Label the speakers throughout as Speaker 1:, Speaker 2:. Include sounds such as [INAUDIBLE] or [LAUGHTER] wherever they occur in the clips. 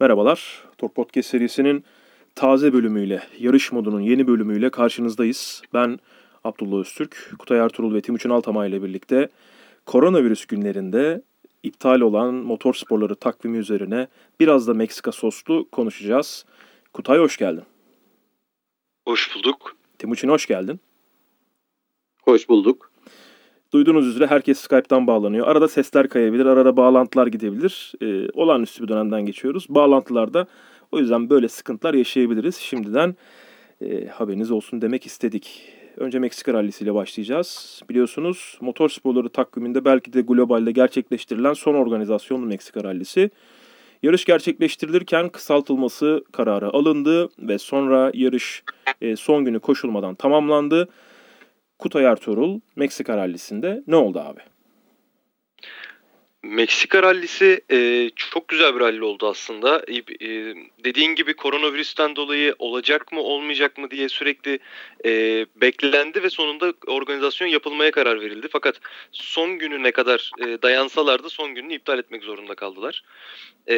Speaker 1: Merhabalar. Tor Podcast serisinin taze bölümüyle, yarış modunun yeni bölümüyle karşınızdayız. Ben Abdullah Öztürk, Kutay Ertuğrul ve Timuçin Altamay ile birlikte koronavirüs günlerinde iptal olan motor sporları takvimi üzerine biraz da Meksika soslu konuşacağız. Kutay hoş geldin.
Speaker 2: Hoş bulduk.
Speaker 1: Timuçin hoş geldin.
Speaker 3: Hoş bulduk.
Speaker 1: Duyduğunuz üzere herkes Skype'tan bağlanıyor. Arada sesler kayabilir, arada bağlantılar gidebilir. Ee, olağanüstü bir dönemden geçiyoruz. Bağlantılarda o yüzden böyle sıkıntılar yaşayabiliriz. Şimdiden e, haberiniz olsun demek istedik. Önce Meksika Rallisi ile başlayacağız. Biliyorsunuz motor sporları takviminde belki de globalde gerçekleştirilen son organizasyonlu Meksika Rallisi. Yarış gerçekleştirilirken kısaltılması kararı alındı ve sonra yarış e, son günü koşulmadan tamamlandı. Kutay Ertuğrul Meksika rallisinde ne oldu abi?
Speaker 2: Meksika rallisi e, çok güzel bir ralli oldu aslında. E, e, dediğin gibi koronavirüsten dolayı olacak mı olmayacak mı diye sürekli e, beklendi ve sonunda organizasyon yapılmaya karar verildi. Fakat son gününe kadar e, dayansalardı son gününü iptal etmek zorunda kaldılar. E,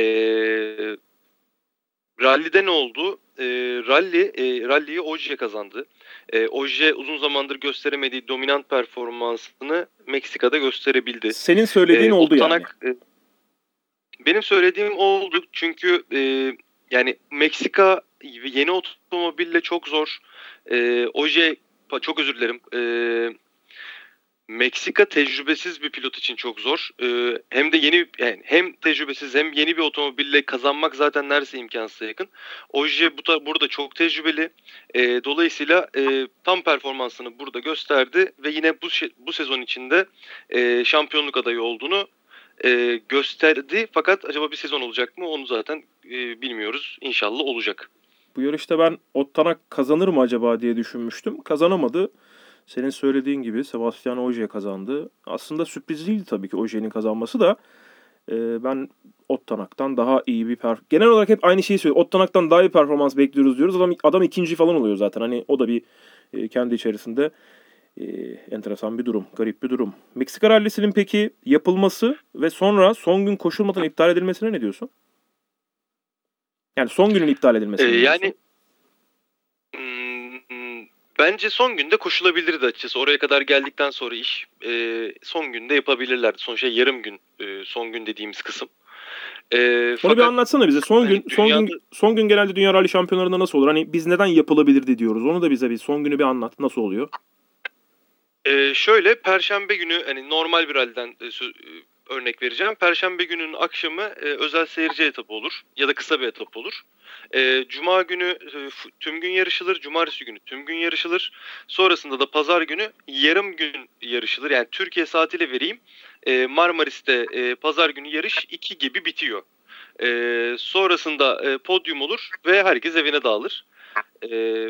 Speaker 2: rallide ne oldu? E, rally, e, rally'yi Ogier kazandı. E, Oje uzun zamandır gösteremediği dominant performansını Meksika'da gösterebildi.
Speaker 1: Senin söylediğin e, oldu Otanak, yani. E,
Speaker 2: benim söylediğim oldu çünkü e, yani Meksika yeni otomobille çok zor. E, Oje çok özür dilerim. E, Meksika tecrübesiz bir pilot için çok zor. Ee, hem de yeni yani hem tecrübesiz hem yeni bir otomobille kazanmak zaten neredeyse imkansıza yakın. Oje bu burada çok tecrübeli. Ee, dolayısıyla e, tam performansını burada gösterdi ve yine bu bu sezon içinde e, şampiyonluk adayı olduğunu e, gösterdi. Fakat acaba bir sezon olacak mı onu zaten e, bilmiyoruz. İnşallah olacak.
Speaker 1: Bu yarışta ben Ottanak kazanır mı acaba diye düşünmüştüm. Kazanamadı. Senin söylediğin gibi Sebastian Ogier kazandı. Aslında sürpriz değildi tabii ki Ogier'in kazanması da. E, ben Ottanak'tan daha iyi bir per genel olarak hep aynı şeyi söylüyor. Ottanak'tan daha iyi performans bekliyoruz diyoruz. Adam adam ikinci falan oluyor zaten. Hani o da bir e, kendi içerisinde e, enteresan bir durum, garip bir durum. Meksika rallisinin peki yapılması ve sonra son gün koşulmadan iptal edilmesine ne diyorsun? Yani son günün iptal edilmesi. Ee,
Speaker 2: yani Bence son günde koşulabilirdi açıkçası. Oraya kadar geldikten sonra iş e, son günde yapabilirlerdi. Sonuçta yarım gün e, son gün dediğimiz kısım.
Speaker 1: E, Onu fakat, bir anlatsana bize. Son gün hani son dünyada... gün son gün genelde Dünya Rally Şampiyonlarında nasıl olur? Hani biz neden yapılabilirdi diyoruz. Onu da bize bir son günü bir anlat. Nasıl oluyor?
Speaker 2: E, şöyle perşembe günü hani normal bir ralliden e, örnek vereceğim. Perşembe gününün akşamı e, özel seyirci etabı olur ya da kısa bir etap olur. E, Cuma günü e, tüm gün yarışılır, cumartesi günü tüm gün yarışılır. Sonrasında da pazar günü yarım gün yarışılır. Yani Türkiye saatiyle vereyim. E, Marmaris'te e, pazar günü yarış 2 gibi bitiyor. E, sonrasında e, podyum olur ve herkes evine dağılır. E,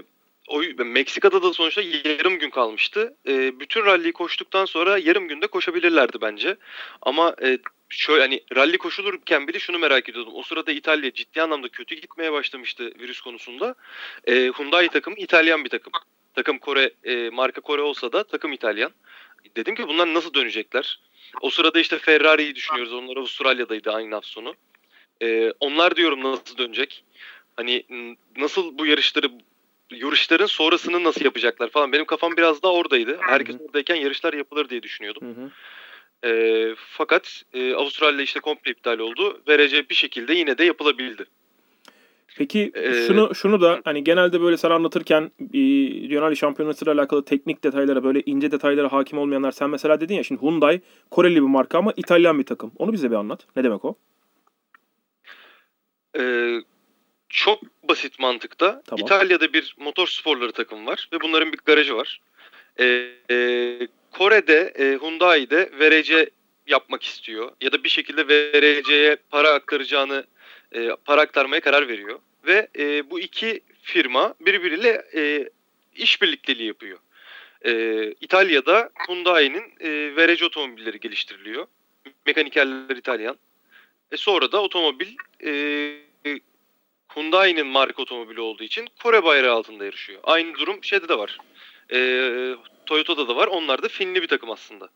Speaker 2: o, Meksika'da da sonuçta yarım gün kalmıştı. E, bütün rally'yi koştuktan sonra yarım günde koşabilirlerdi bence. Ama e, şöyle hani rally koşulurken bile şunu merak ediyordum. O sırada İtalya ciddi anlamda kötü gitmeye başlamıştı virüs konusunda. E, Hyundai takımı İtalyan bir takım. Takım Kore, e, marka Kore olsa da takım İtalyan. Dedim ki bunlar nasıl dönecekler? O sırada işte Ferrari'yi düşünüyoruz. Onlar Avustralya'daydı aynı hafta sonu. E, onlar diyorum nasıl dönecek? Hani nasıl bu yarışları yarışların sonrasını nasıl yapacaklar falan. Benim kafam biraz daha oradaydı. Herkes Hı-hı. oradayken yarışlar yapılır diye düşünüyordum. E, fakat e, Avustralya işte komple iptal oldu. Verece bir şekilde yine de yapılabildi.
Speaker 1: Peki ee, şunu şunu da hani genelde böyle sen anlatırken Dünya Şampiyonası ile alakalı teknik detaylara böyle ince detaylara hakim olmayanlar sen mesela dedin ya şimdi Hyundai Koreli bir marka ama İtalyan bir takım. Onu bize bir anlat. Ne demek o?
Speaker 2: Ee, çok basit mantıkta tamam. İtalya'da bir motor sporları takım var ve bunların bir garajı var. Ee, e, Kore'de e, Hyundai'de VRC yapmak istiyor ya da bir şekilde VRC'ye para aktaracağını e, para aktarmaya karar veriyor ve e, bu iki firma birbiriyle e, işbirlikteliği yapıyor. E, İtalya'da Hyundai'nin e, VRC otomobilleri geliştiriliyor. Mekanikerler İtalyan. E sonra da otomobil e, Hyundai'nin marka otomobili olduğu için Kore bayrağı altında yarışıyor. Aynı durum şeyde de var. Ee, Toyota'da da var. Onlar da Finli bir takım aslında.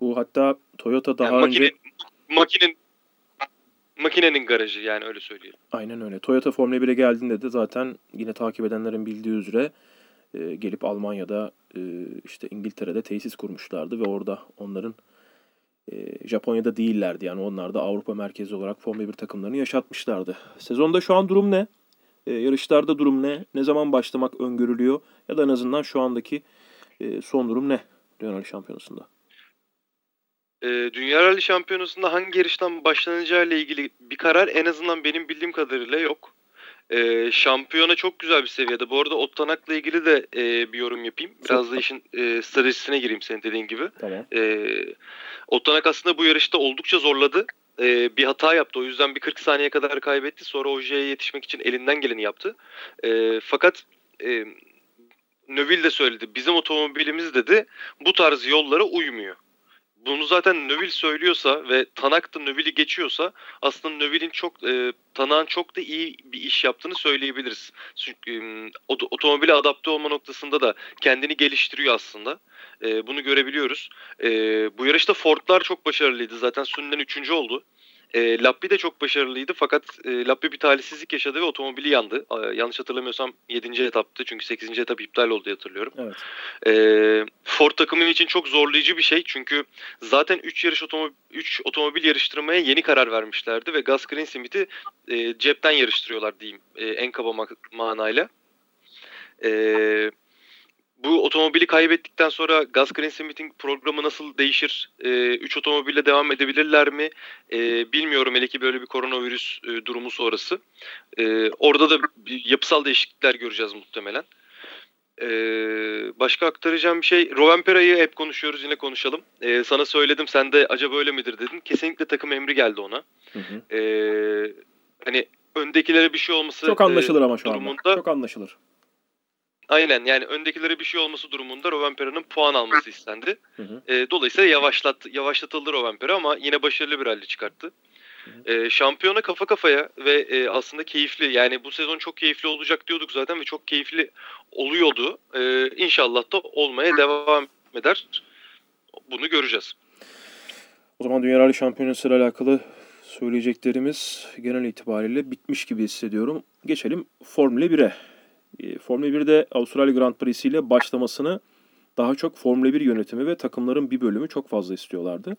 Speaker 1: Bu hatta Toyota daha yani önce...
Speaker 2: Makine, makinin makinenin garajı yani öyle söyleyelim.
Speaker 1: Aynen öyle. Toyota Formula 1'e geldiğinde de zaten yine takip edenlerin bildiği üzere e, gelip Almanya'da e, işte İngiltere'de tesis kurmuşlardı ve orada onların Japonya'da değillerdi. Yani onlar da Avrupa merkezi olarak Formula 1 takımlarını yaşatmışlardı. Sezonda şu an durum ne? E, yarışlarda durum ne? Ne zaman başlamak öngörülüyor? Ya da en azından şu andaki e, son durum ne? Dünya Şampiyonası'nda.
Speaker 2: E, Dünya Rally Şampiyonası'nda hangi yarıştan başlanacağı ile ilgili bir karar en azından benim bildiğim kadarıyla yok. E, şampiyona çok güzel bir seviyede. Bu arada Ottanak'la ilgili de e, bir yorum yapayım. Biraz da işin e, stratejisine gireyim senin dediğin gibi.
Speaker 1: Tamam.
Speaker 2: E, Ottanak aslında bu yarışta oldukça zorladı. E, bir hata yaptı. O yüzden bir 40 saniye kadar kaybetti. Sonra Oje'ye yetişmek için elinden geleni yaptı. E, fakat e, Növille de söyledi. Bizim otomobilimiz dedi bu tarz yollara uymuyor bunu zaten Növil söylüyorsa ve Tanak da Növille'i geçiyorsa aslında Növille'in çok e, Tanak'ın çok da iyi bir iş yaptığını söyleyebiliriz. Çünkü e, otomobile adapte olma noktasında da kendini geliştiriyor aslında. E, bunu görebiliyoruz. E, bu yarışta Ford'lar çok başarılıydı. Zaten Sün'den 3. oldu. E, Lappi de çok başarılıydı fakat e, Lappi bir talihsizlik yaşadı ve otomobili yandı. E, yanlış hatırlamıyorsam 7. etaptı çünkü 8. etap iptal oldu hatırlıyorum.
Speaker 1: Evet.
Speaker 2: E, Ford takımı için çok zorlayıcı bir şey çünkü zaten 3 yarış otomobil 3 otomobil yarıştırmaya yeni karar vermişlerdi ve Gus Greensmith'i e, cepten yarıştırıyorlar diyeyim e, en kaba ma- manayla. Eee bu otomobili kaybettikten sonra Gus Greensmith'in programı nasıl değişir? 3 e, otomobille devam edebilirler mi? E, bilmiyorum hele ki böyle bir koronavirüs e, durumu sonrası. E, orada da yapısal değişiklikler göreceğiz muhtemelen. E, başka aktaracağım bir şey. Rovenpera'yı hep konuşuyoruz yine konuşalım. E, sana söyledim sen de acaba öyle midir dedin. Kesinlikle takım emri geldi ona. Hı hı. E, hani öndekilere bir şey olması
Speaker 1: Çok anlaşılır e, ama şu durumunda, anda. Çok anlaşılır.
Speaker 2: Aynen yani öndekilere bir şey olması durumunda Rovanpera'nın puan alması istendi. Hı hı. E, dolayısıyla yavaşlat, yavaşlatıldı Rovanpera ama yine başarılı bir rally çıkarttı. E, şampiyona kafa kafaya ve e, aslında keyifli yani bu sezon çok keyifli olacak diyorduk zaten ve çok keyifli oluyordu. E, inşallah da olmaya devam eder. Bunu göreceğiz.
Speaker 1: O zaman Dünya Rally Şampiyonası ile alakalı söyleyeceklerimiz genel itibariyle bitmiş gibi hissediyorum. Geçelim Formula 1'e. E, Formula 1'de Avustralya Grand Prix'si ile başlamasını daha çok Formula 1 yönetimi ve takımların bir bölümü çok fazla istiyorlardı.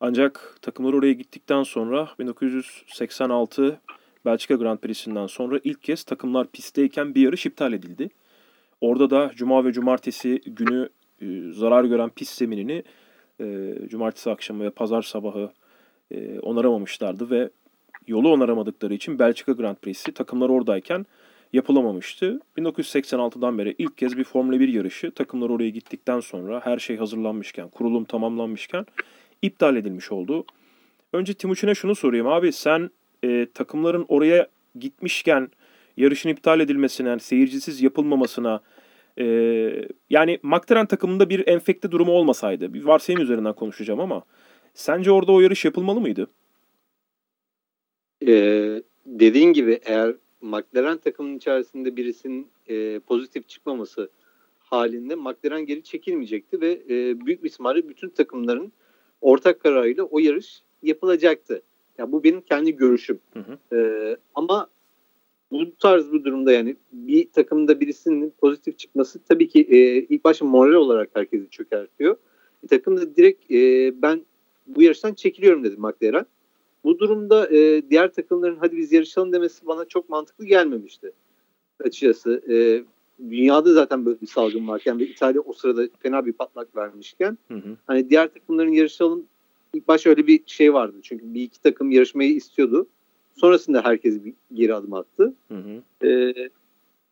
Speaker 1: Ancak takımlar oraya gittikten sonra 1986 Belçika Grand Prix'sinden sonra ilk kez takımlar pistteyken bir yarış iptal edildi. Orada da cuma ve cumartesi günü e, zarar gören pist zeminini e, cumartesi akşamı ve pazar sabahı e, onaramamışlardı ve yolu onaramadıkları için Belçika Grand Prix'si takımlar oradayken yapılamamıştı. 1986'dan beri ilk kez bir Formula 1 yarışı takımlar oraya gittikten sonra her şey hazırlanmışken, kurulum tamamlanmışken iptal edilmiş oldu. Önce Timuçin'e şunu sorayım. Abi sen e, takımların oraya gitmişken yarışın iptal edilmesine, seyircisiz yapılmamasına e, yani McLaren takımında bir enfekte durumu olmasaydı, bir varsayım üzerinden konuşacağım ama sence orada o yarış yapılmalı mıydı?
Speaker 3: Ee, dediğin gibi eğer McLaren takımının içerisinde birisinin e, pozitif çıkmaması halinde McLaren geri çekilmeyecekti ve e, büyük bir ihtimalle bütün takımların ortak kararıyla o yarış yapılacaktı. Ya bu benim kendi görüşüm. Hı hı. E, ama bu tarz bir durumda yani bir takımda birisinin pozitif çıkması tabii ki e, ilk başta moral olarak herkesi çökertiyor. E, takım da direkt e, ben bu yarıştan çekiliyorum dedi McLaren. Bu durumda e, diğer takımların hadi biz yarışalım demesi bana çok mantıklı gelmemişti. Açıkçası e, dünyada zaten böyle bir salgın varken ve İtalya o sırada fena bir patlak vermişken hı hı. hani diğer takımların yarışalım ilk baş öyle bir şey vardı. Çünkü bir iki takım yarışmayı istiyordu. Sonrasında herkes bir geri adım attı. Hı hı. E,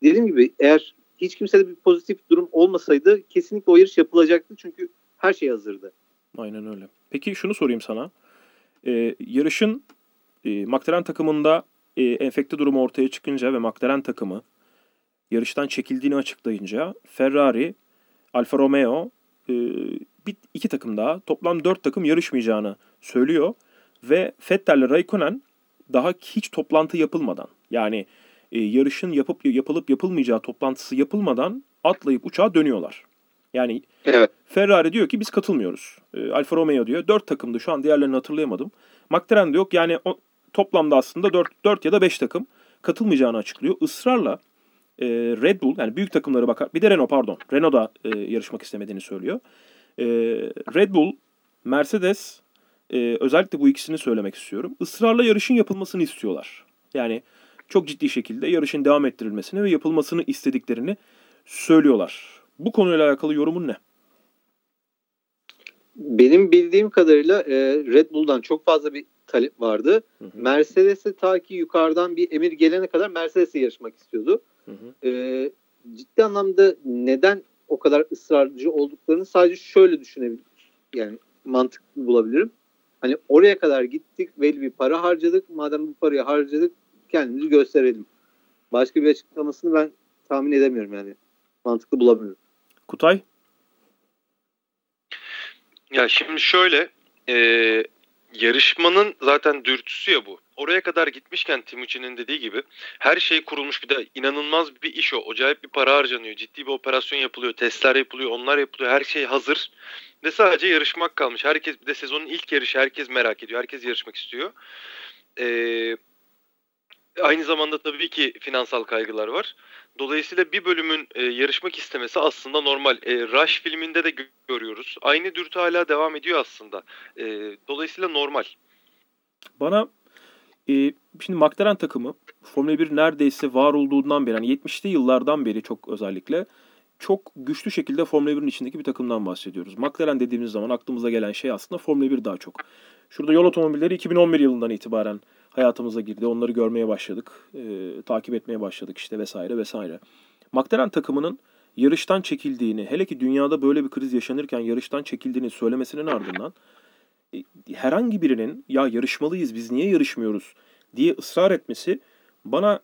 Speaker 3: dediğim gibi eğer hiç kimsede bir pozitif durum olmasaydı kesinlikle o yarış yapılacaktı. Çünkü her şey hazırdı.
Speaker 1: Aynen öyle. Peki şunu sorayım sana. E, yarışın e, McLaren takımında e, enfekte durumu ortaya çıkınca ve McLaren takımı yarıştan çekildiğini açıklayınca Ferrari, Alfa Romeo e, bir, iki takım daha toplam dört takım yarışmayacağını söylüyor ve Vettel ile Raikkonen daha hiç toplantı yapılmadan yani e, yarışın yapıp yapılıp yapılmayacağı toplantısı yapılmadan atlayıp uçağa dönüyorlar. Yani evet. Ferrari diyor ki biz katılmıyoruz. E, Alfa Romeo diyor. Dört takımdı şu an diğerlerini hatırlayamadım. McLaren de yok yani o, toplamda aslında 4, 4 ya da 5 takım katılmayacağını açıklıyor. Israrla e, Red Bull yani büyük takımları bakar. Bir de Renault pardon. Renault da e, yarışmak istemediğini söylüyor. E, Red Bull, Mercedes e, özellikle bu ikisini söylemek istiyorum. Israrla yarışın yapılmasını istiyorlar. Yani çok ciddi şekilde yarışın devam ettirilmesini ve yapılmasını istediklerini söylüyorlar. Bu konuyla alakalı yorumun ne?
Speaker 3: Benim bildiğim kadarıyla e, Red Bull'dan çok fazla bir talep vardı. Mercedes'e ta ki yukarıdan bir emir gelene kadar Mercedes'e yarışmak istiyordu. Hı hı. E, ciddi anlamda neden o kadar ısrarcı olduklarını sadece şöyle düşünebilirim. Yani mantıklı bulabilirim. Hani oraya kadar gittik, belli bir para harcadık. Madem bu parayı harcadık, kendimizi gösterelim. Başka bir açıklamasını ben tahmin edemiyorum yani. Mantıklı bulamıyorum.
Speaker 1: Kutay?
Speaker 2: Ya şimdi şöyle, e, yarışmanın zaten dürtüsü ya bu. Oraya kadar gitmişken Timuçin'in dediği gibi her şey kurulmuş bir de inanılmaz bir iş o. Acayip bir para harcanıyor. Ciddi bir operasyon yapılıyor. Testler yapılıyor. Onlar yapılıyor. Her şey hazır. Ve sadece yarışmak kalmış. Herkes bir de sezonun ilk yarışı herkes merak ediyor. Herkes yarışmak istiyor. Ee, aynı zamanda tabii ki finansal kaygılar var. Dolayısıyla bir bölümün e, yarışmak istemesi aslında normal. E, Rush filminde de görüyoruz. Aynı dürtü hala devam ediyor aslında. E, dolayısıyla normal.
Speaker 1: Bana e, şimdi McLaren takımı Formula 1 neredeyse var olduğundan beri, yani 70'li yıllardan beri çok özellikle çok güçlü şekilde Formula 1'in içindeki bir takımdan bahsediyoruz. McLaren dediğimiz zaman aklımıza gelen şey aslında Formula 1 daha çok. Şurada yol otomobilleri 2011 yılından itibaren hayatımıza girdi. Onları görmeye başladık. E, takip etmeye başladık işte vesaire vesaire. McLaren takımının yarıştan çekildiğini, hele ki dünyada böyle bir kriz yaşanırken yarıştan çekildiğini söylemesinin ardından e, herhangi birinin ya yarışmalıyız biz niye yarışmıyoruz diye ısrar etmesi bana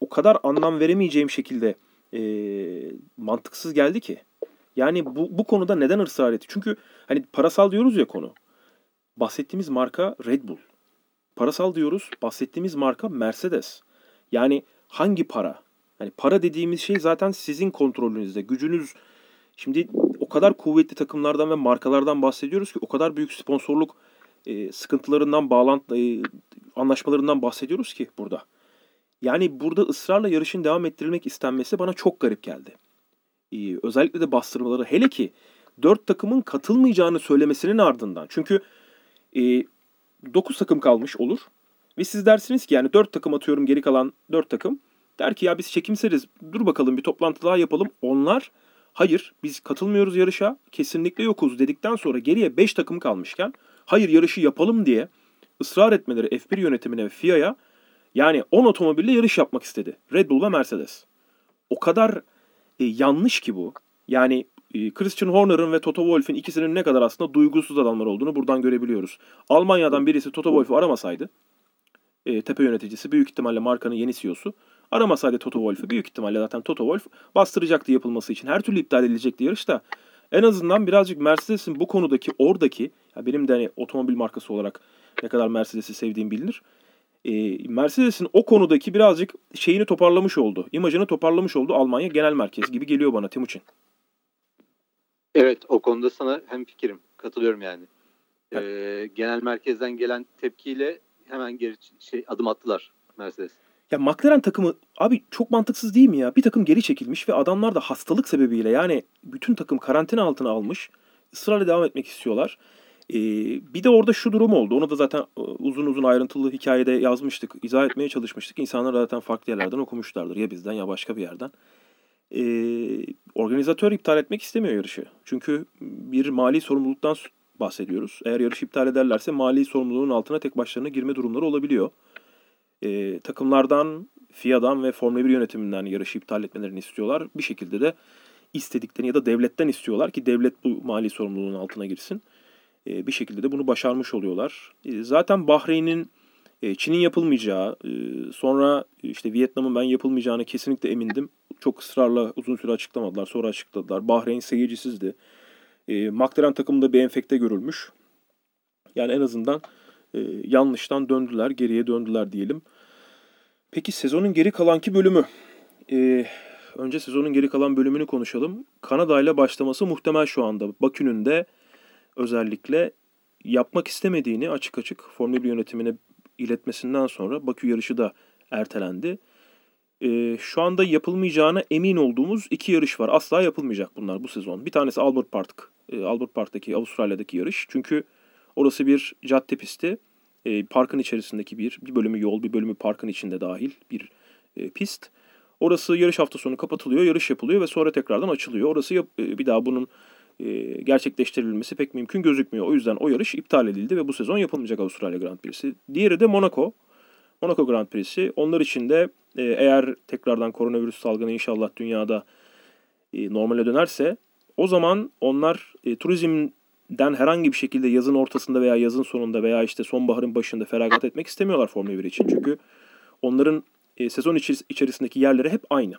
Speaker 1: o kadar anlam veremeyeceğim şekilde e, mantıksız geldi ki. Yani bu, bu konuda neden ısrar etti? Çünkü hani parasal diyoruz ya konu. Bahsettiğimiz marka Red Bull. Parasal diyoruz. Bahsettiğimiz marka Mercedes. Yani hangi para? Yani para dediğimiz şey zaten sizin kontrolünüzde. Gücünüz şimdi o kadar kuvvetli takımlardan ve markalardan bahsediyoruz ki o kadar büyük sponsorluk e, sıkıntılarından, bağlantı e, anlaşmalarından bahsediyoruz ki burada. Yani burada ısrarla yarışın devam ettirilmek istenmesi bana çok garip geldi. Ee, özellikle de bastırmaları hele ki dört takımın katılmayacağını söylemesinin ardından. Çünkü e, 9 takım kalmış olur. Ve siz dersiniz ki yani 4 takım atıyorum geri kalan 4 takım. Der ki ya biz çekimseriz dur bakalım bir toplantı daha yapalım. Onlar hayır biz katılmıyoruz yarışa kesinlikle yokuz dedikten sonra geriye 5 takım kalmışken hayır yarışı yapalım diye ısrar etmeleri F1 yönetimine ve FIA'ya yani 10 otomobille yarış yapmak istedi. Red Bull ve Mercedes. O kadar e, yanlış ki bu. Yani Christian Horner'ın ve Toto Wolff'in ikisinin ne kadar aslında duygusuz adamlar olduğunu buradan görebiliyoruz. Almanya'dan birisi Toto Wolff'u aramasaydı, e, tepe yöneticisi büyük ihtimalle markanın yeni CEO'su aramasaydı Toto Wolff'u büyük ihtimalle zaten Toto Wolff bastıracaktı yapılması için. Her türlü iptal edilecekti yarışta. En azından birazcık Mercedes'in bu konudaki oradaki, ya benim de hani otomobil markası olarak ne kadar Mercedes'i sevdiğim bilinir e, Mercedes'in o konudaki birazcık şeyini toparlamış oldu. İmajını toparlamış oldu Almanya genel merkez gibi geliyor bana Timuçin.
Speaker 3: Evet o konuda sana hem fikrim katılıyorum yani. Evet. Ee, genel merkezden gelen tepkiyle hemen geri şey adım attılar Mercedes.
Speaker 1: Ya McLaren takımı abi çok mantıksız değil mi ya? Bir takım geri çekilmiş ve adamlar da hastalık sebebiyle yani bütün takım karantina altına almış. ısrarla devam etmek istiyorlar. Ee, bir de orada şu durum oldu. Onu da zaten e, uzun uzun ayrıntılı hikayede yazmıştık. izah etmeye çalışmıştık. İnsanlar zaten farklı yerlerden okumuşlardır. Ya bizden ya başka bir yerden. Ee, organizatör iptal etmek istemiyor yarışı. Çünkü bir mali sorumluluktan bahsediyoruz. Eğer yarış iptal ederlerse mali sorumluluğun altına tek başlarına girme durumları olabiliyor. Ee, takımlardan, FIA'dan ve Formula 1 yönetiminden yarışı iptal etmelerini istiyorlar. Bir şekilde de istediklerini ya da devletten istiyorlar ki devlet bu mali sorumluluğun altına girsin. E, bir şekilde de bunu başarmış oluyorlar. E, zaten Bahreyn'in e, Çin'in yapılmayacağı, sonra işte Vietnam'ın ben yapılmayacağını kesinlikle emindim. Çok ısrarla uzun süre açıklamadılar. Sonra açıkladılar. Bahreyn seyircisizdi. E, McLaren takımında bir enfekte görülmüş. Yani en azından yanlıştan döndüler, geriye döndüler diyelim. Peki sezonun geri kalanki bölümü. Ee, önce sezonun geri kalan bölümünü konuşalım. Kanada ile başlaması muhtemel şu anda. Bakü'nün de özellikle yapmak istemediğini açık açık Formula 1 yönetimine iletmesinden sonra Bakü yarışı da ertelendi. E, şu anda yapılmayacağına emin olduğumuz iki yarış var. Asla yapılmayacak bunlar bu sezon. Bir tanesi Albert Park. E, Albert Park'taki Avustralya'daki yarış. Çünkü orası bir cadde pisti. E, parkın içerisindeki bir, bir bölümü yol, bir bölümü parkın içinde dahil bir e, pist. Orası yarış hafta sonu kapatılıyor, yarış yapılıyor ve sonra tekrardan açılıyor. Orası yap, e, bir daha bunun gerçekleştirilmesi pek mümkün gözükmüyor. O yüzden o yarış iptal edildi ve bu sezon yapılmayacak Avustralya Grand Prix'si. Diğeri de Monaco. Monaco Grand Prix'si. Onlar için de e, eğer tekrardan koronavirüs salgını inşallah dünyada e, normale dönerse o zaman onlar e, turizmden herhangi bir şekilde yazın ortasında veya yazın sonunda veya işte sonbaharın başında feragat etmek istemiyorlar Formula 1 için. Çünkü onların e, sezon içerisindeki yerleri hep aynı.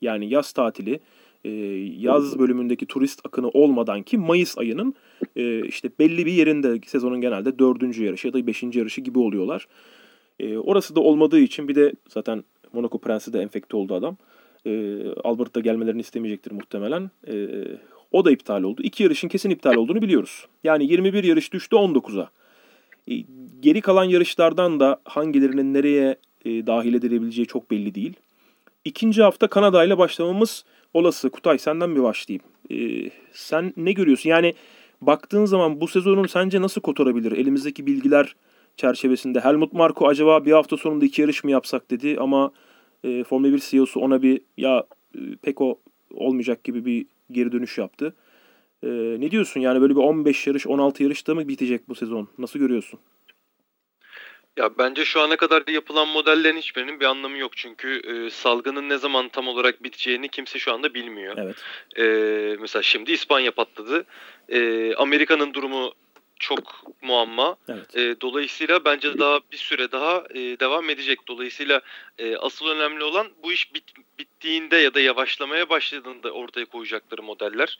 Speaker 1: Yani yaz tatili, e, yaz bölümündeki turist akını olmadan ki Mayıs ayının e, işte belli bir yerinde sezonun genelde dördüncü yarışı ya da beşinci yarışı gibi oluyorlar. E, orası da olmadığı için bir de zaten Monaco Prensi de enfekte oldu adam. Albert da gelmelerini istemeyecektir muhtemelen. O da iptal oldu. İki yarışın kesin iptal olduğunu biliyoruz. Yani 21 yarış düştü 19'a. E, geri kalan yarışlardan da hangilerinin nereye dahil edilebileceği çok belli değil. İkinci hafta Kanada ile başlamamız olası. Kutay senden bir başlayayım. E, sen ne görüyorsun? Yani baktığın zaman bu sezonun sence nasıl kotarabilir? Elimizdeki bilgiler çerçevesinde. Helmut Marko acaba bir hafta sonunda iki yarış mı yapsak dedi ama e, Formula 1 CEO'su ona bir ya e, pek o olmayacak gibi bir geri dönüş yaptı. E, ne diyorsun yani böyle bir 15 yarış 16 yarışta mı bitecek bu sezon? Nasıl görüyorsun?
Speaker 2: Ya bence şu ana kadar yapılan modellerin hiçbirinin bir anlamı yok. Çünkü e, salgının ne zaman tam olarak biteceğini kimse şu anda bilmiyor.
Speaker 1: Evet.
Speaker 2: E, mesela şimdi İspanya patladı. E, Amerika'nın durumu çok muamma.
Speaker 1: Evet.
Speaker 2: E, dolayısıyla bence daha bir süre daha e, devam edecek. Dolayısıyla e, asıl önemli olan bu iş bit, bittiğinde ya da yavaşlamaya başladığında ortaya koyacakları modeller.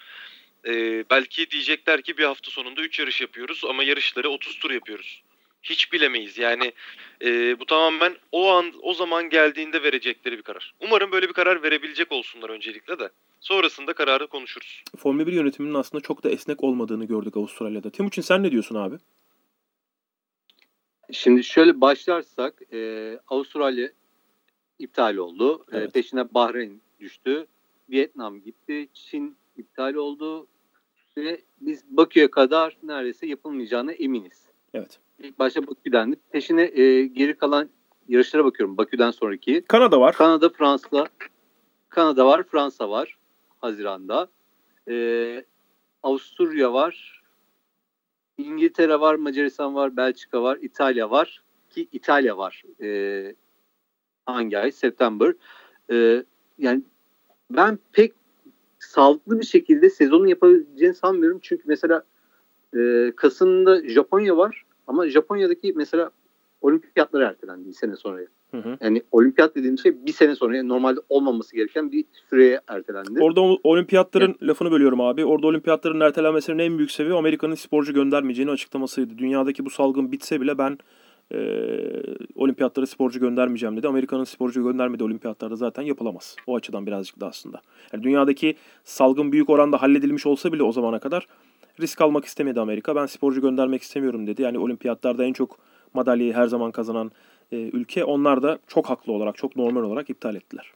Speaker 2: E, belki diyecekler ki bir hafta sonunda 3 yarış yapıyoruz ama yarışları 30 tur yapıyoruz hiç bilemeyiz. Yani e, bu tamamen o an o zaman geldiğinde verecekleri bir karar. Umarım böyle bir karar verebilecek olsunlar öncelikle de. Sonrasında kararı konuşuruz.
Speaker 1: Formula 1 yönetiminin aslında çok da esnek olmadığını gördük Avustralya'da. Timuçin sen ne diyorsun abi?
Speaker 3: Şimdi şöyle başlarsak e, Avustralya iptal oldu. E, evet. E, peşine Bahreyn düştü. Vietnam gitti. Çin iptal oldu. Ve biz Bakü'ye kadar neredeyse yapılmayacağına eminiz.
Speaker 1: Evet.
Speaker 3: İlk başta Bakü'dendi. Peşine e, geri kalan yarışlara bakıyorum. Bakü'den sonraki.
Speaker 1: Kanada var.
Speaker 3: Kanada, Fransa. Kanada var, Fransa var. Haziranda. E, Avusturya var. İngiltere var, Macaristan var, Belçika var, İtalya var. Ki İtalya var. E, hangi ay? September. E, yani ben pek sağlıklı bir şekilde sezonu yapabileceğini sanmıyorum. Çünkü mesela e, Kasım'da Japonya var. Ama Japonya'daki mesela olimpiyatlar ertelendi bir sene sonraya. Hı hı. Yani olimpiyat dediğim şey bir sene sonra normalde olmaması gereken bir süreye ertelendi.
Speaker 1: Orada olimpiyatların evet. lafını bölüyorum abi. Orada olimpiyatların ertelenmesinin en büyük sebebi Amerika'nın sporcu göndermeyeceğini açıklamasıydı. Dünyadaki bu salgın bitse bile ben e, olimpiyatlara sporcu göndermeyeceğim dedi. Amerika'nın sporcu göndermedi olimpiyatlarda zaten yapılamaz. O açıdan birazcık da aslında. Yani dünyadaki salgın büyük oranda halledilmiş olsa bile o zamana kadar risk almak istemedi Amerika. Ben sporcu göndermek istemiyorum dedi. Yani olimpiyatlarda en çok madalyayı her zaman kazanan e, ülke. Onlar da çok haklı olarak, çok normal olarak iptal ettiler.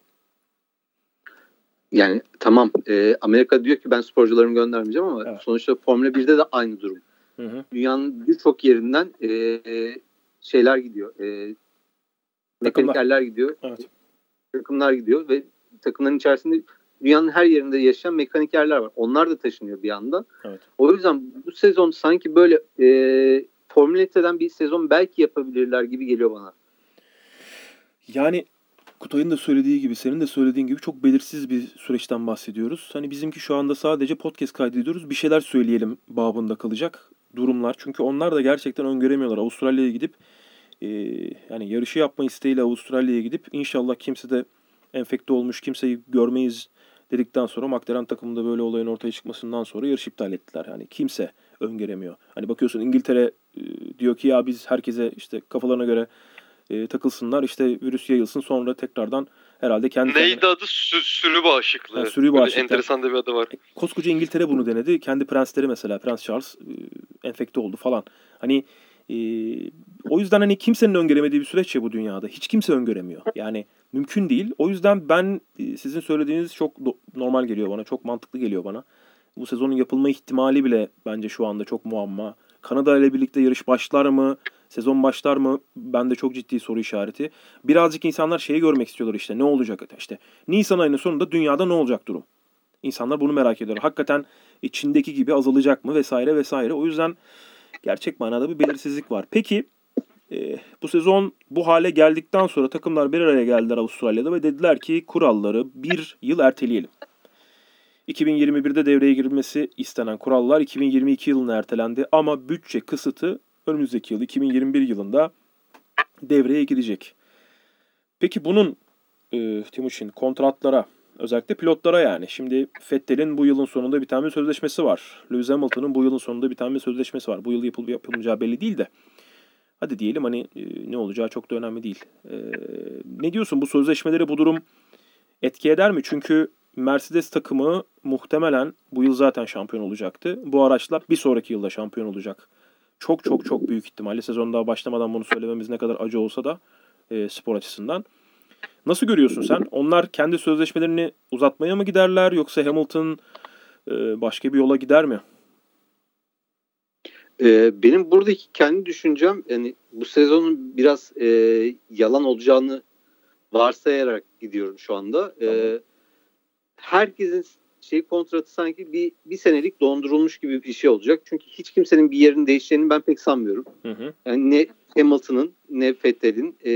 Speaker 3: Yani tamam e, Amerika diyor ki ben sporcularımı göndermeyeceğim ama evet. sonuçta Formula 1'de de aynı durum. Hı hı. Dünyanın birçok yerinden e, e, şeyler gidiyor. E, mekanikerler gidiyor. Evet. Takımlar gidiyor ve takımların içerisinde dünyanın her yerinde yaşayan mekanikerler var. Onlar da taşınıyor bir anda. Evet. O yüzden bu sezon sanki böyle e, Formula 1'den bir sezon belki yapabilirler gibi geliyor bana.
Speaker 1: Yani Kutay'ın da söylediği gibi, senin de söylediğin gibi çok belirsiz bir süreçten bahsediyoruz. Hani bizimki şu anda sadece podcast kaydediyoruz. Bir şeyler söyleyelim babında kalacak durumlar. Çünkü onlar da gerçekten öngöremiyorlar. Avustralya'ya gidip e, yani yarışı yapma isteğiyle Avustralya'ya gidip inşallah kimse de enfekte olmuş kimseyi görmeyiz dedikten sonra McLaren takımında böyle olayın ortaya çıkmasından sonra yarış iptal ettiler. Yani kimse öngöremiyor. Hani bakıyorsun İngiltere e, diyor ki ya biz herkese işte kafalarına göre e, takılsınlar işte virüs yayılsın sonra tekrardan herhalde kendi
Speaker 2: Neydi kendine... adı? Sü sürü bağışıklığı.
Speaker 1: Yani sürü bağışıklığı.
Speaker 2: enteresan da bir adı var. E,
Speaker 1: koskoca İngiltere bunu denedi. Kendi prensleri mesela Prens Charles e, enfekte oldu falan. Hani E, o yüzden hani kimsenin öngöremediği bir süreç ya bu dünyada. Hiç kimse öngöremiyor. Yani mümkün değil. O yüzden ben e, sizin söylediğiniz çok normal geliyor bana. Çok mantıklı geliyor bana. Bu sezonun yapılma ihtimali bile bence şu anda çok muamma. Kanada ile birlikte yarış başlar mı? Sezon başlar mı? Bende çok ciddi soru işareti. Birazcık insanlar şeyi görmek istiyorlar işte. Ne olacak işte. Nisan ayının sonunda dünyada ne olacak durum? İnsanlar bunu merak ediyorlar. Hakikaten içindeki gibi azalacak mı vesaire vesaire. O yüzden gerçek manada bir belirsizlik var. Peki e, bu sezon bu hale geldikten sonra takımlar bir araya geldiler Avustralya'da ve dediler ki kuralları bir yıl erteleyelim. 2021'de devreye girilmesi istenen kurallar 2022 yılına ertelendi ama bütçe kısıtı önümüzdeki yıl 2021 yılında devreye girecek. Peki bunun e, Timuçin kontratlara özellikle pilotlara yani. Şimdi Fettel'in bu yılın sonunda bir tane sözleşmesi var. Lewis Hamilton'ın bu yılın sonunda bir tane sözleşmesi var. Bu yıl yapıl yapılmayacağı belli değil de. Hadi diyelim hani e, ne olacağı çok da önemli değil. E, ne diyorsun bu sözleşmeleri bu durum etki eder mi? Çünkü Mercedes takımı muhtemelen bu yıl zaten şampiyon olacaktı. Bu araçlar bir sonraki yılda şampiyon olacak. Çok çok çok büyük ihtimalle sezon daha başlamadan bunu söylememiz ne kadar acı olsa da e, spor açısından. Nasıl görüyorsun sen? Onlar kendi sözleşmelerini uzatmaya mı giderler yoksa Hamilton e, başka bir yola gider mi?
Speaker 3: Ee, benim buradaki kendi düşüncem yani bu sezonun biraz e, yalan olacağını varsayarak gidiyorum şu anda. Tamam. Ee, herkesin şey kontratı sanki bir bir senelik dondurulmuş gibi bir şey olacak. Çünkü hiç kimsenin bir yerini değişeceğini ben pek sanmıyorum. Hı hı. Yani ne Hamilton'ın ne Vettel'in e,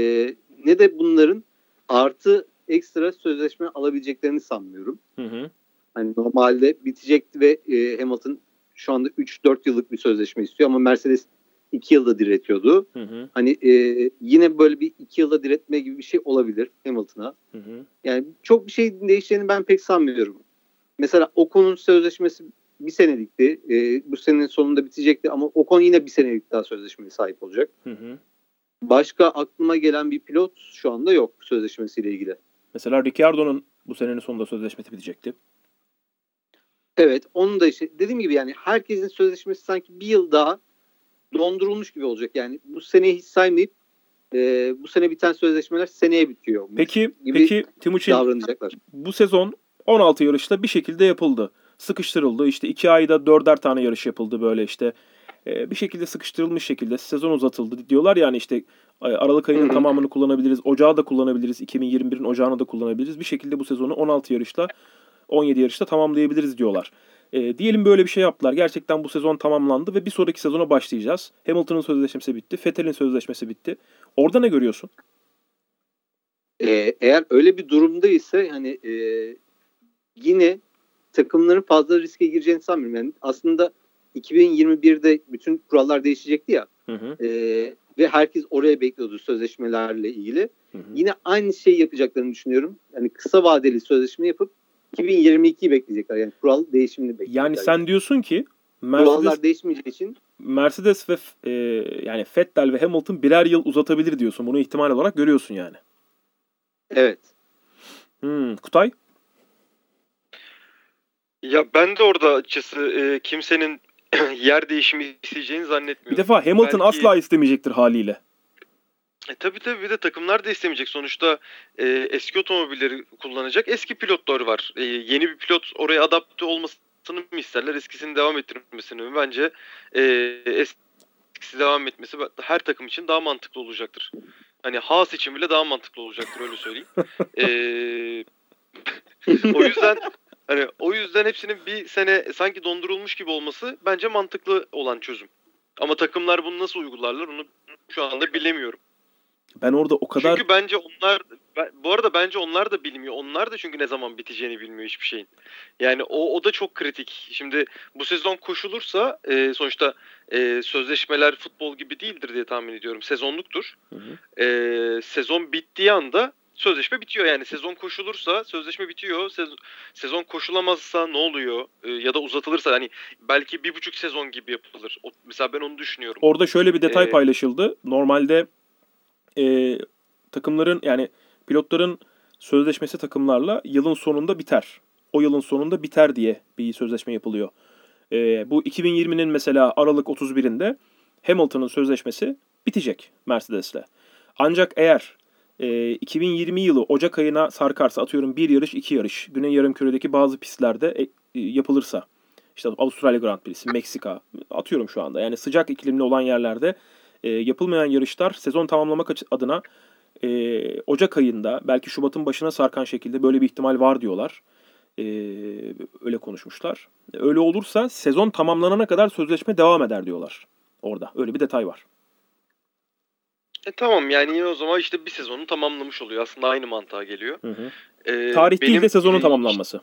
Speaker 3: ne de bunların artı ekstra sözleşme alabileceklerini sanmıyorum. Hı hı. Hani normalde bitecekti ve e, Hamilton şu anda 3-4 yıllık bir sözleşme istiyor ama Mercedes 2 yılda diretiyordu. Hı hı. Hani e, yine böyle bir 2 yılda diretme gibi bir şey olabilir Hamilton'a. Hı hı. Yani çok bir şey değişeceğini ben pek sanmıyorum. Mesela Ocon'un sözleşmesi bir senelikti. E, bu senenin sonunda bitecekti ama Ocon yine bir senelik daha sözleşmeye sahip olacak. Hı hı. Başka aklıma gelen bir pilot şu anda yok sözleşmesiyle ilgili.
Speaker 1: Mesela Ricciardo'nun bu senenin sonunda sözleşmesi bitecekti.
Speaker 3: Evet onun da işte dediğim gibi yani herkesin sözleşmesi sanki bir yıl daha dondurulmuş gibi olacak. Yani bu seneyi hiç saymayıp e, bu sene biten sözleşmeler seneye bitiyor.
Speaker 1: Peki peki Timuçin davranacaklar. Bu sezon 16 yarışta bir şekilde yapıldı. Sıkıştırıldı. İşte 2 ayda dörder tane yarış yapıldı böyle işte. Ee, bir şekilde sıkıştırılmış şekilde sezon uzatıldı. Diyorlar yani işte Aralık ayının tamamını kullanabiliriz. Ocağı da kullanabiliriz. 2021'in ocağını da kullanabiliriz. Bir şekilde bu sezonu 16 yarışta 17 yarışta tamamlayabiliriz diyorlar. E, diyelim böyle bir şey yaptılar. Gerçekten bu sezon tamamlandı ve bir sonraki sezona başlayacağız. Hamilton'ın sözleşmesi bitti. Vettel'in sözleşmesi bitti. Orada ne görüyorsun?
Speaker 3: Ee, eğer öyle bir durumda ise hani e, yine takımların fazla riske gireceğini sanmıyorum. Yani aslında 2021'de bütün kurallar değişecekti ya. Hı hı. E, ve herkes oraya bekliyordu sözleşmelerle ilgili. Hı hı. Yine aynı şeyi yapacaklarını düşünüyorum. Yani kısa vadeli sözleşme yapıp 2022'yi bekleyecekler. Yani kural değişimini bekleyecekler.
Speaker 1: Yani sen diyorsun ki
Speaker 3: Mercedes, kurallar değişmeyeceği için
Speaker 1: Mercedes ve e, yani Vettel ve Hamilton birer yıl uzatabilir diyorsun. Bunu ihtimal olarak görüyorsun yani.
Speaker 3: Evet.
Speaker 1: Hmm, Kutay?
Speaker 2: Ya ben de orada açıkçası e, kimsenin [CLEARS THROAT] yer değişimi isteyeceğini zannetmiyorum.
Speaker 1: Bir defa Hamilton Belki... asla istemeyecektir haliyle.
Speaker 2: E, tabii tabii bir de takımlar da istemeyecek. Sonuçta e, eski otomobilleri kullanacak eski pilotlar var. E, yeni bir pilot oraya adapte olmasını mı isterler? Eskisini devam ettirmesini mi? Bence e, eskisi devam etmesi her takım için daha mantıklı olacaktır. Hani Haas için bile daha mantıklı olacaktır öyle söyleyeyim. [LAUGHS] e, [LAUGHS] o yüzden hani o yüzden hepsinin bir sene sanki dondurulmuş gibi olması bence mantıklı olan çözüm. Ama takımlar bunu nasıl uygularlar onu şu anda bilemiyorum.
Speaker 1: Ben orada o kadar...
Speaker 2: Çünkü bence onlar... Bu arada bence onlar da bilmiyor. Onlar da çünkü ne zaman biteceğini bilmiyor hiçbir şeyin. Yani o, o da çok kritik. Şimdi bu sezon koşulursa e, sonuçta e, sözleşmeler futbol gibi değildir diye tahmin ediyorum. Sezonluktur. Hı hı. E, sezon bittiği anda sözleşme bitiyor. Yani sezon koşulursa sözleşme bitiyor. Sezon, sezon koşulamazsa ne oluyor? E, ya da uzatılırsa hani belki bir buçuk sezon gibi yapılır. O, mesela ben onu düşünüyorum.
Speaker 1: Orada şöyle bir detay ee, paylaşıldı. Normalde e, takımların yani pilotların sözleşmesi takımlarla yılın sonunda biter. O yılın sonunda biter diye bir sözleşme yapılıyor. E, bu 2020'nin mesela Aralık 31'inde Hamilton'ın sözleşmesi bitecek Mercedes'le. Ancak eğer e, 2020 yılı Ocak ayına sarkarsa atıyorum bir yarış iki yarış Güney Yarımküre'deki bazı pistlerde e, e, yapılırsa işte Avustralya Grand Prix'si, Meksika atıyorum şu anda. Yani sıcak iklimli olan yerlerde e, yapılmayan yarışlar sezon tamamlamak adına e, Ocak ayında belki Şubat'ın başına sarkan şekilde böyle bir ihtimal var diyorlar. E, öyle konuşmuşlar. Öyle olursa sezon tamamlanana kadar sözleşme devam eder diyorlar. Orada öyle bir detay var.
Speaker 2: E tamam yani yine o zaman işte bir sezonu tamamlamış oluyor. Aslında aynı mantığa geliyor.
Speaker 1: Hı hı.
Speaker 2: Ee,
Speaker 1: Tarih değil
Speaker 2: benim-
Speaker 1: de sezonun tamamlanması.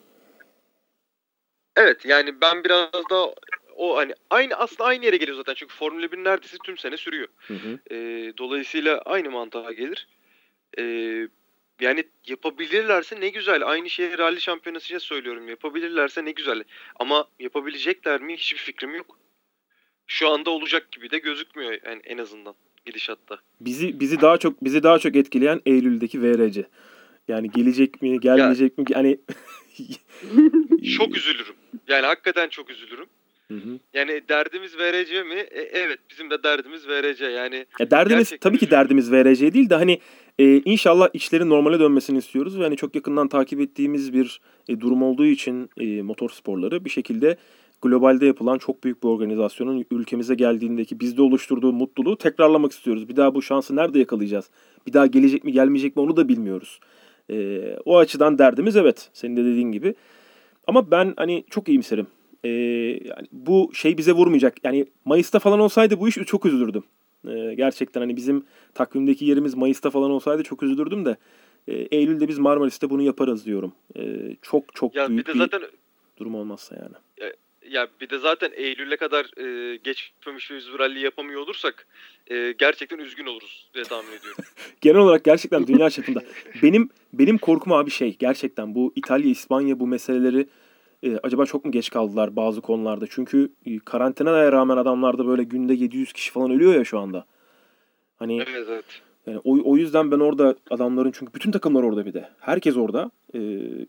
Speaker 2: Evet yani ben biraz da o hani aynı aslında aynı yere geliyor zaten çünkü Formula 1 neredeyse tüm sene sürüyor.
Speaker 1: Hı hı.
Speaker 2: Ee, dolayısıyla aynı mantığa gelir. Ee, yani yapabilirlerse ne güzel. Aynı şeyi rally şampiyonası için söylüyorum. Yapabilirlerse ne güzel. Ama yapabilecekler mi hiçbir fikrim yok. Şu anda olacak gibi de gözükmüyor yani en azından gidişatta.
Speaker 1: Bizi bizi daha çok bizi daha çok etkileyen Eylül'deki VRC. Yani gelecek mi, gelmeyecek mi? Yani [LAUGHS]
Speaker 2: Çok üzülürüm. Yani hakikaten çok üzülürüm.
Speaker 1: Hı hı.
Speaker 2: Yani derdimiz VRC mi? E, evet bizim de derdimiz VRC. Yani
Speaker 1: Ya derdimiz
Speaker 2: Gerçekten
Speaker 1: tabii ki
Speaker 2: üzüldüm.
Speaker 1: derdimiz VRC değil de hani e, inşallah işlerin normale dönmesini istiyoruz ve hani çok yakından takip ettiğimiz bir e, durum olduğu için e, motor sporları bir şekilde globalde yapılan çok büyük bir organizasyonun ülkemize geldiğindeki bizde oluşturduğu mutluluğu tekrarlamak istiyoruz. Bir daha bu şansı nerede yakalayacağız? Bir daha gelecek mi gelmeyecek mi onu da bilmiyoruz. E, o açıdan derdimiz evet senin de dediğin gibi. Ama ben hani çok iyimserim. E, yani bu şey bize vurmayacak. Yani Mayıs'ta falan olsaydı bu iş çok üzülürdüm. E, gerçekten hani bizim takvimdeki yerimiz Mayıs'ta falan olsaydı çok üzülürdüm de e, Eylül'de biz Marmaris'te bunu yaparız diyorum. E, çok çok
Speaker 2: ya bir
Speaker 1: büyük
Speaker 2: de
Speaker 1: bir
Speaker 2: zaten
Speaker 1: durum olmazsa yani.
Speaker 2: Ya bir de zaten Eylül'e kadar e, geçmemiş bir yüz rally yapamıyor olursak e, gerçekten üzgün oluruz diye tahmin ediyorum. [LAUGHS]
Speaker 1: Genel olarak gerçekten dünya çapında benim benim korkum abi şey gerçekten bu İtalya, İspanya bu meseleleri e, acaba çok mu geç kaldılar bazı konularda? Çünkü e, karantinaya rağmen adamlarda böyle günde 700 kişi falan ölüyor ya şu anda. Hani
Speaker 2: evet evet.
Speaker 1: Yani o, o yüzden ben orada adamların çünkü bütün takımlar orada bir de. Herkes orada. Ee,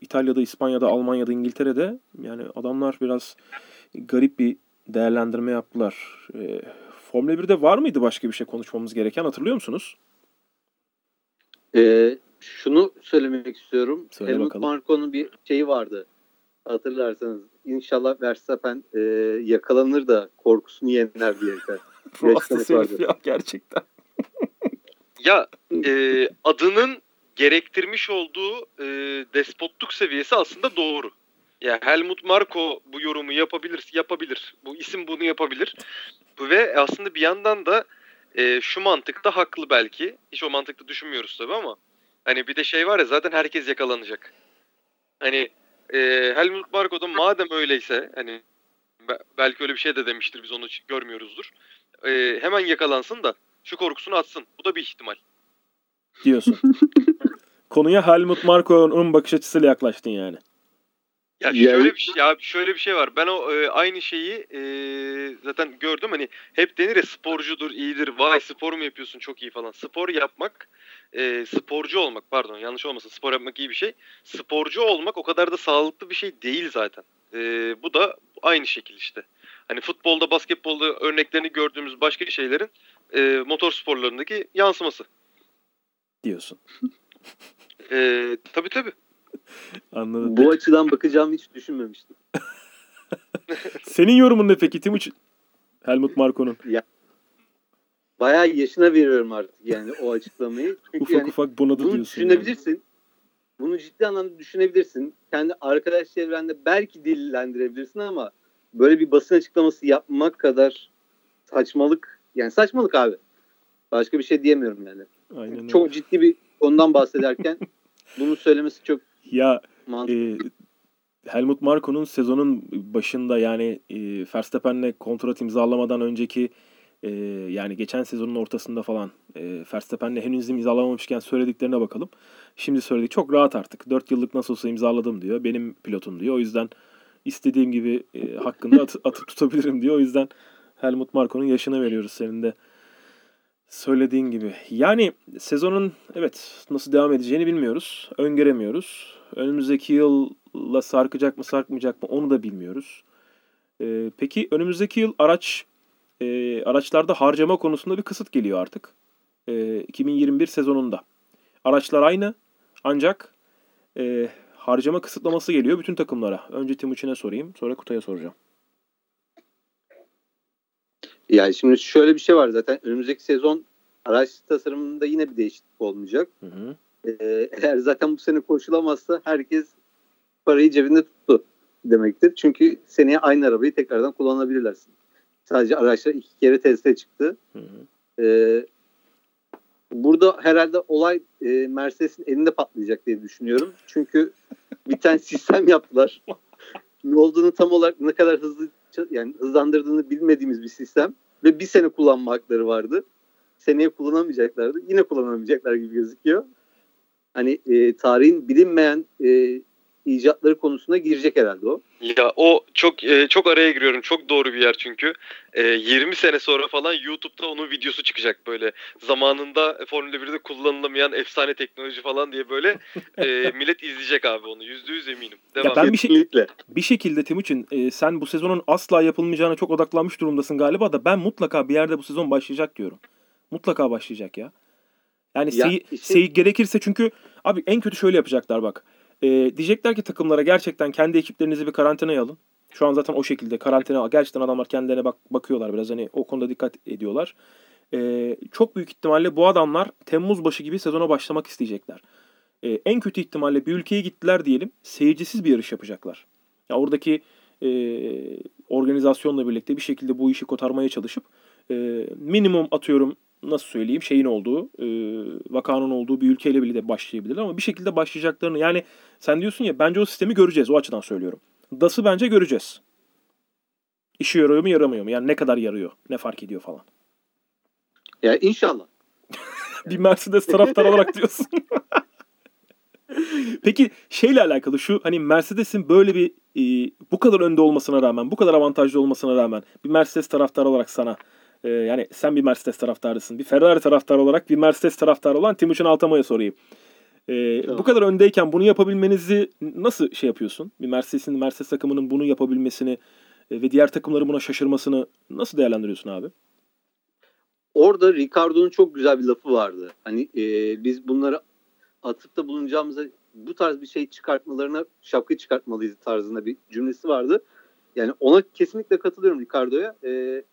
Speaker 1: İtalya'da, İspanya'da, Almanya'da, İngiltere'de yani adamlar biraz garip bir değerlendirme yaptılar. Ee, Formula 1'de var mıydı başka bir şey konuşmamız gereken hatırlıyor musunuz?
Speaker 3: Ee, şunu söylemek istiyorum.
Speaker 1: Söyle
Speaker 3: Helmut. Marko'nun bir şeyi vardı. Hatırlarsanız. İnşallah Verstappen e, yakalanır da korkusunu yener diye. [LAUGHS] Vardı.
Speaker 1: herif ya gerçekten.
Speaker 2: Ya e, adının gerektirmiş olduğu e, despotluk seviyesi aslında doğru. Ya Helmut Marko bu yorumu yapabilir, yapabilir. Bu isim bunu yapabilir. Ve aslında bir yandan da e, şu mantıkta haklı belki. Hiç o mantıkta düşünmüyoruz tabii ama hani bir de şey var ya zaten herkes yakalanacak. Hani e, Helmut Marko da madem öyleyse hani be- belki öyle bir şey de demiştir biz onu görmüyoruzdur. E, hemen yakalansın da şu korkusunu atsın. Bu da bir ihtimal.
Speaker 1: Diyorsun. [LAUGHS] Konuya Helmut Marko'nun bakış açısıyla yaklaştın yani.
Speaker 2: Ya şöyle bir şey, ya şöyle bir şey var. Ben o e, aynı şeyi e, zaten gördüm. Hani hep denir ya sporcudur, iyidir. Vay spor mu yapıyorsun çok iyi falan. Spor yapmak, e, sporcu olmak pardon yanlış olmasın. Spor yapmak iyi bir şey. Sporcu olmak o kadar da sağlıklı bir şey değil zaten. E, bu da aynı şekil işte. Hani futbolda, basketbolda örneklerini gördüğümüz başka şeylerin e, motor sporlarındaki yansıması.
Speaker 1: Diyorsun.
Speaker 2: E, tabii tabii. [LAUGHS]
Speaker 1: Anladım.
Speaker 3: Bu açıdan bakacağımı hiç düşünmemiştim. [LAUGHS]
Speaker 1: Senin yorumun ne peki Timuçin? Helmut Marko'nun.
Speaker 3: Bayağı yaşına veriyorum artık yani o açıklamayı. [LAUGHS] Çünkü
Speaker 1: Ufak
Speaker 3: yani
Speaker 1: ufak bunadı
Speaker 3: bunu
Speaker 1: diyorsun. yani.
Speaker 3: düşünebilirsin. Bunu ciddi anlamda düşünebilirsin. Kendi arkadaş çevrende belki dillendirebilirsin ama böyle bir basın açıklaması yapmak kadar saçmalık yani saçmalık abi. Başka bir şey diyemiyorum yani.
Speaker 1: Aynen öyle.
Speaker 3: Çok ciddi bir konudan bahsederken [LAUGHS] bunu söylemesi çok
Speaker 1: Ya
Speaker 3: mantıklı.
Speaker 1: e, Helmut Marko'nun sezonun başında yani e, Verstappen'le kontrat imzalamadan önceki e, yani geçen sezonun ortasında falan e, Verstappen'le henüz imzalamamışken söylediklerine bakalım. Şimdi söyledi çok rahat artık. 4 yıllık nasıl olsa imzaladım diyor. Benim pilotum diyor. O yüzden istediğim gibi e, hakkında at, atıp tutabilirim diyor. O yüzden Helmut Marko'nun yaşına veriyoruz senin de söylediğin gibi. Yani sezonun evet nasıl devam edeceğini bilmiyoruz. Öngöremiyoruz. Önümüzdeki yılla sarkacak mı sarkmayacak mı onu da bilmiyoruz. Ee, peki önümüzdeki yıl araç e, araçlarda harcama konusunda bir kısıt geliyor artık. E, 2021 sezonunda. Araçlar aynı ancak e, harcama kısıtlaması geliyor bütün takımlara. Önce Timuçin'e sorayım sonra Kutay'a soracağım.
Speaker 3: Yani şimdi şöyle bir şey var zaten önümüzdeki sezon araç tasarımında yine bir değişiklik olmayacak.
Speaker 1: Hı hı.
Speaker 3: Ee, eğer zaten bu sene koşulamazsa herkes parayı cebinde tuttu demektir. Çünkü seneye aynı arabayı tekrardan kullanabilirler. Sadece araçlar iki kere teste çıktı.
Speaker 1: Hı hı.
Speaker 3: Ee, burada herhalde olay e, Mercedes'in elinde patlayacak diye düşünüyorum. Çünkü bir tane [LAUGHS] sistem yaptılar. ne olduğunu tam olarak ne kadar hızlı yani hızlandırdığını bilmediğimiz bir sistem ve bir sene kullanma hakları vardı. Seneye kullanamayacaklardı. Yine kullanamayacaklar gibi gözüküyor. Hani e, tarihin bilinmeyen e, icatları konusuna girecek herhalde o.
Speaker 2: Ya o çok e, çok araya giriyorum. Çok doğru bir yer çünkü. E, 20 sene sonra falan YouTube'da onun videosu çıkacak böyle. Zamanında Formula 1'de kullanılamayan efsane teknoloji falan diye böyle e, [LAUGHS] millet izleyecek abi onu. %100 eminim. Devam.
Speaker 1: Ya ben bir şey bir şekilde Timuçin e, sen bu sezonun asla yapılmayacağına çok odaklanmış durumdasın galiba da ben mutlaka bir yerde bu sezon başlayacak diyorum. Mutlaka başlayacak ya. Yani
Speaker 3: Ya
Speaker 1: seyi,
Speaker 3: işte-
Speaker 1: seyi gerekirse çünkü abi en kötü şöyle yapacaklar bak. E, diyecekler ki takımlara gerçekten kendi ekiplerinizi bir karantinaya alın. Şu an zaten o şekilde karantina gerçekten adamlar kendilerine bak bakıyorlar biraz hani o konuda dikkat ediyorlar. E, çok büyük ihtimalle bu adamlar Temmuz başı gibi sezona başlamak isteyecekler. E, en kötü ihtimalle bir ülkeye gittiler diyelim seyircisiz bir yarış yapacaklar. Ya oradaki e, organizasyonla birlikte bir şekilde bu işi kotarmaya çalışıp e, minimum atıyorum nasıl söyleyeyim şeyin olduğu e, vakanın olduğu bir ülkeyle birlikte başlayabilirler ama bir şekilde başlayacaklarını yani sen diyorsun ya bence o sistemi göreceğiz o açıdan söylüyorum. DAS'ı bence göreceğiz. İşi yarıyor mu yaramıyor mu? Yani ne kadar yarıyor? Ne fark ediyor falan.
Speaker 3: Ya inşallah. [LAUGHS]
Speaker 1: Bir Mercedes taraftarı olarak diyorsun. [LAUGHS] Peki şeyle alakalı şu hani Mercedes'in böyle bir e, bu kadar önde olmasına rağmen, bu kadar avantajlı olmasına rağmen bir Mercedes taraftarı olarak sana e, yani sen bir Mercedes taraftarısın. Bir Ferrari taraftarı olarak bir Mercedes taraftarı olan Timuçin Altamay'a sorayım. E,
Speaker 3: Tamam.
Speaker 1: Bu kadar öndeyken bunu yapabilmenizi nasıl şey yapıyorsun? Bir Mercedes'in Mercedes takımının bunu yapabilmesini e, ve diğer takımların buna şaşırmasını nasıl değerlendiriyorsun abi?
Speaker 3: Orada Ricardo'nun çok güzel bir lafı vardı. Hani e, biz bunları atıp da bulunacağımıza bu tarz bir şey çıkartmalarına şapka çıkartmalıyız tarzında bir cümlesi vardı. Yani ona kesinlikle katılıyorum Ricardo'ya. E,